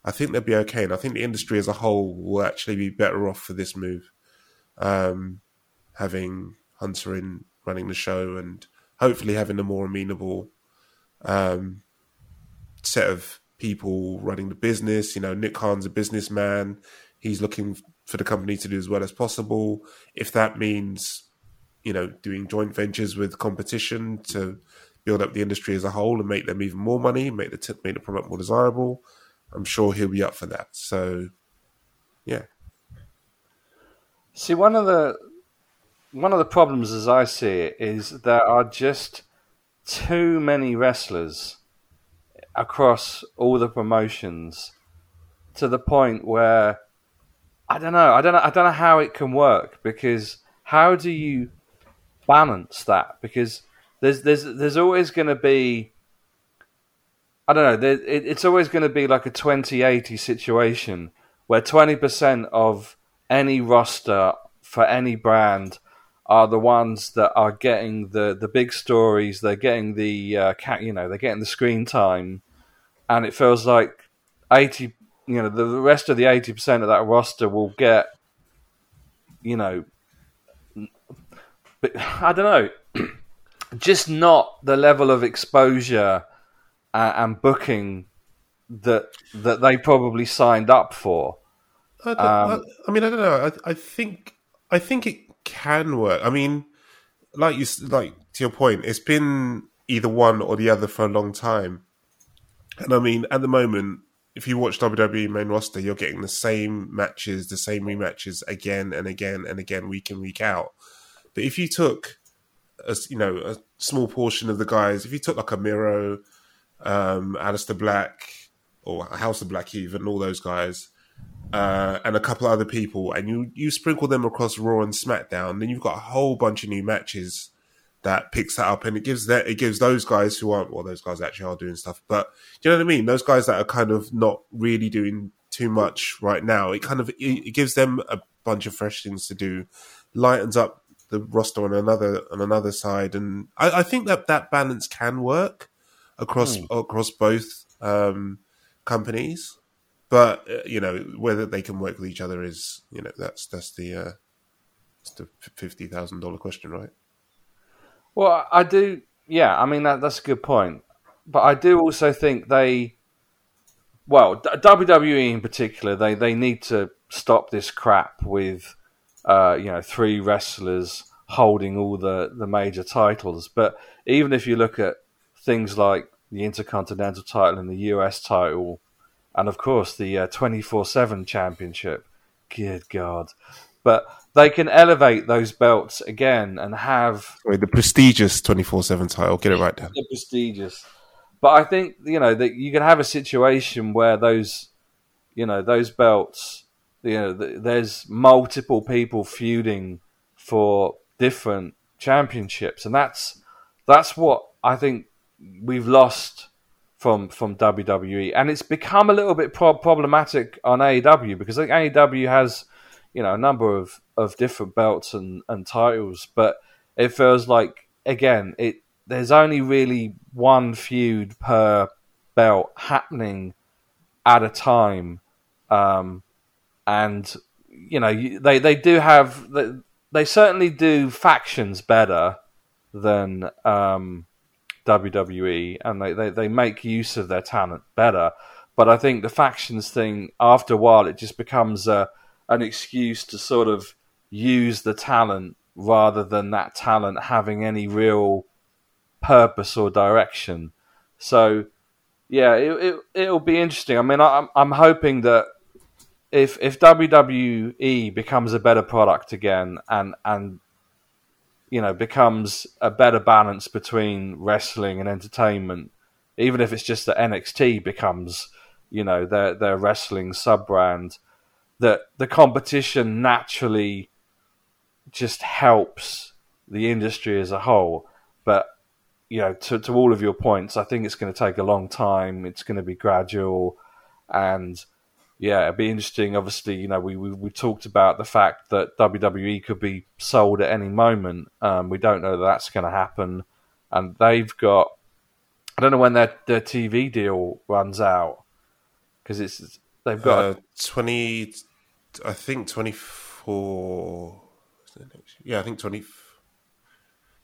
I think they'll be okay. And I think the industry as a whole will actually be better off for this move. Um, having Hunter in running the show and hopefully having a more amenable um, set of people running the business. You know, Nick Khan's a businessman. He's looking for the company to do as well as possible. If that means, you know, doing joint ventures with competition to build up the industry as a whole and make them even more money, make the t- make the product more desirable. I'm sure he'll be up for that. So, yeah.
See, one of the one of the problems, as I see it, is there are just too many wrestlers across all the promotions to the point where I don't know, I don't know, I don't know how it can work because how do you balance that? Because there's there's there's always going to be I don't know. There, it, it's always going to be like a 20-80 situation where twenty percent of any roster for any brand are the ones that are getting the, the big stories. They're getting the uh, cat, you know, they're getting the screen time, and it feels like eighty. You know, the, the rest of the eighty percent of that roster will get, you know, but I don't know just not the level of exposure uh, and booking that that they probably signed up for.
I, um, I, I, mean, I don't know. I, I, think I think it can work. I mean, like you like to your point, it's been either one or the other for a long time. And I mean, at the moment, if you watch WWE main roster, you're getting the same matches, the same rematches again and again and again, week in week out. But if you took a, you know a small portion of the guys. If you took like a Miro, um, Aleister Black, or House of Black, even all those guys, uh, and a couple other people, and you you sprinkle them across Raw and SmackDown, then you've got a whole bunch of new matches that picks that up, and it gives that it gives those guys who aren't well, those guys actually are doing stuff, but you know what I mean? Those guys that are kind of not really doing too much right now, it kind of it gives them a bunch of fresh things to do, lightens up the roster on another on another side, and I, I think that that balance can work across mm. across both um, companies. But uh, you know whether they can work with each other is you know that's that's the uh, that's the fifty thousand dollar question, right?
Well, I do. Yeah, I mean that that's a good point, but I do also think they, well, WWE in particular, they they need to stop this crap with uh, you know, three wrestlers holding all the, the major titles. But even if you look at things like the Intercontinental title and the US title, and of course the 24 uh, 7 championship, good God. But they can elevate those belts again and have.
Wait, the prestigious 24 7 title, get it right down.
The prestigious. But I think, you know, that you can have a situation where those, you know, those belts you know, there's multiple people feuding for different championships, and that's that's what I think we've lost from from WWE, and it's become a little bit pro- problematic on AEW because I think AEW has you know a number of of different belts and and titles, but it feels like again it there's only really one feud per belt happening at a time. Um, and you know they they do have they, they certainly do factions better than um, WWE, and they, they, they make use of their talent better. But I think the factions thing, after a while, it just becomes a, an excuse to sort of use the talent rather than that talent having any real purpose or direction. So, yeah, it, it it'll be interesting. I mean, I'm I'm hoping that if if WWE becomes a better product again and and you know becomes a better balance between wrestling and entertainment, even if it's just that NXT becomes you know their their wrestling sub brand, that the competition naturally just helps the industry as a whole. But you know, to to all of your points, I think it's going to take a long time. It's going to be gradual, and yeah, it'd be interesting. Obviously, you know, we, we, we talked about the fact that WWE could be sold at any moment. Um, we don't know that that's going to happen, and they've got. I don't know when their their TV deal runs out because it's they've got
Uh, twenty, I think twenty four. Yeah, I think twenty.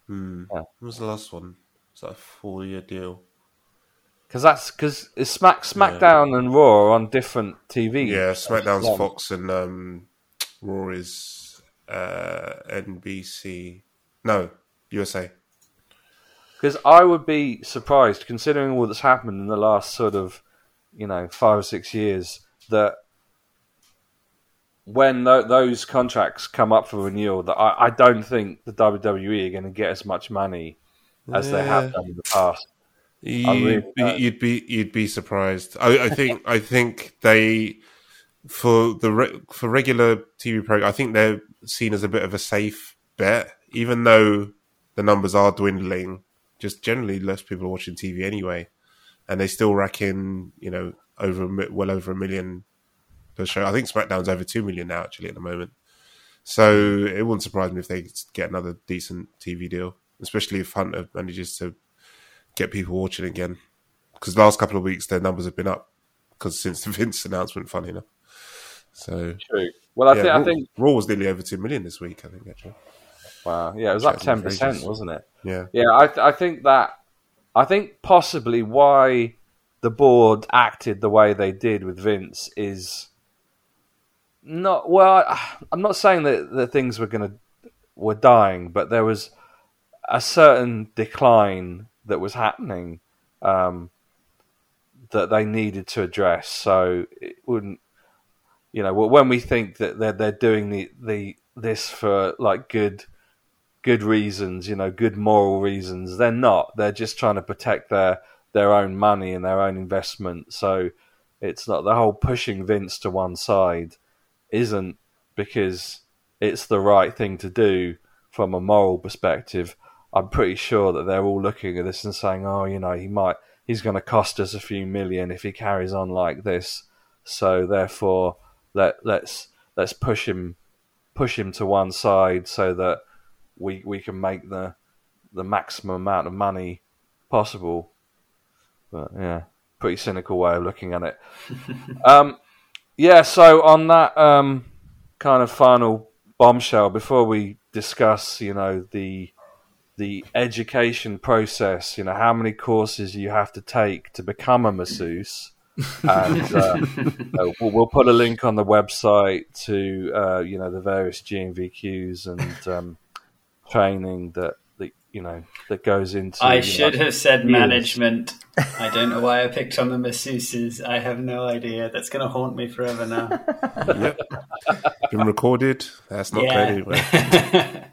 Hmm.
Yeah.
When was the last one? Was that a four year deal?
Because that's because Smack SmackDown and Raw are on different TV.
Yeah, SmackDown's
Yeah.
Fox and um, Raw is uh, NBC. No, USA.
Because I would be surprised, considering all that's happened in the last sort of, you know, five or six years, that when th- those contracts come up for renewal, that I, I don't think the WWE are going to get as much money as they have done in the past.
You'd,
really
you'd be you'd be surprised. I, I think I think they for the re, for regular TV program. I think they're seen as a bit of a safe bet, even though the numbers are dwindling. Just generally, less people are watching TV anyway, and they still rack in you know over well over a million per show. I think SmackDown's over two million now actually at the moment. So it wouldn't surprise me if they get another decent TV deal, especially if Hunter manages to get people watching again. Because the last couple of weeks, their numbers have been up because since the Vince announcement, funny enough. So
True. Well, I,
yeah,
think, I think,
Raw was nearly over two million this week. I think actually.
wow, yeah, it was up ten percent, wasn't it?
Yeah,
Yeah, I, th- I think that I think possibly why the board acted the way they did with Vince is not well. I'm not saying that the things were going to were dying, but there was a certain decline that was happening um, that they needed to address. So it wouldn't, you know, when we think that they're they're doing the the this for like good good reasons, you know, good moral reasons. They're not. They're just trying to protect their their own money and their own investment. So it's not the whole pushing Vince to one side isn't because it's the right thing to do from a moral perspective. I'm pretty sure that they're all looking at this and saying, "Oh, you know, he might he's going to cost us a few million if he carries on like this." So therefore, let let's let's push him push him to one side so that we we can make the the maximum amount of money possible. But yeah, pretty cynical way of looking at it. um, yeah. So on that um, kind of final bombshell, before we discuss, you know, the the education process, you know, how many courses you have to take to become a masseuse. and uh, uh, we'll, we'll put a link on the website to uh, you know the various GNVQs and um, training that, that you know that goes into.
I should
know,
have said
years.
management. I don't know why I picked on the masseuses. I have no idea. That's going to haunt me forever now.
yep. Been recorded. That's not
Yeah.
going anywhere.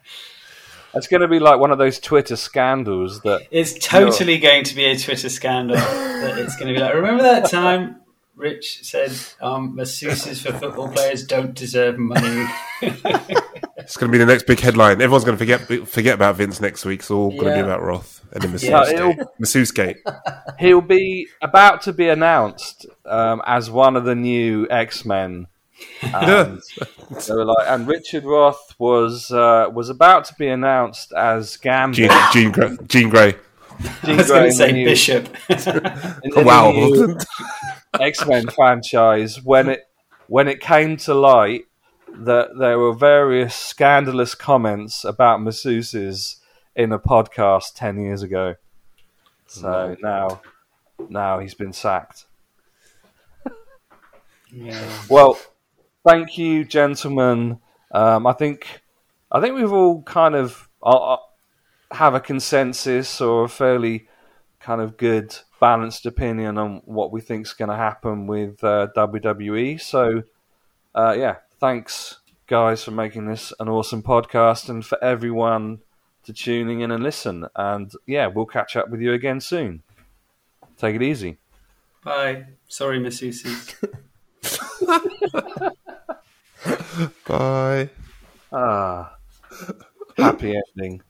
It's going to be like one of those Twitter scandals that
It's totally going to be a Twitter scandal. that it's going to be like, remember that time Rich said um, masseuses for football players don't deserve money?
It's going to be the next big headline. Everyone's going to forget forget about Vince next week. It's all going to be about Roth and the masseuse
Yeah,
gate. Masseuse gate.
he'll be about to be announced um, as one of the new X Men. And they were like, and Richard Roth was uh, was about to be announced as Gambit.
Jean, Jean, Grey, Jean Grey.
I was going to say Bishop.
wow.
X Men franchise when it when it came to light that there were various scandalous comments about masseuses in a podcast ten years ago. So now, now he's been sacked.
Yeah.
Well, thank you, gentlemen. Um, I think I think we've all kind of uh, uh, have a consensus or a fairly kind of good balanced opinion on what we think is going to happen with uh, WWE. So, uh, yeah, thanks guys for making this an awesome podcast and for everyone to tuning in and listen. And yeah, we'll catch up with you again soon. Take it easy.
Bye. Sorry, masseuses.
Bye.
Ah, happy ending.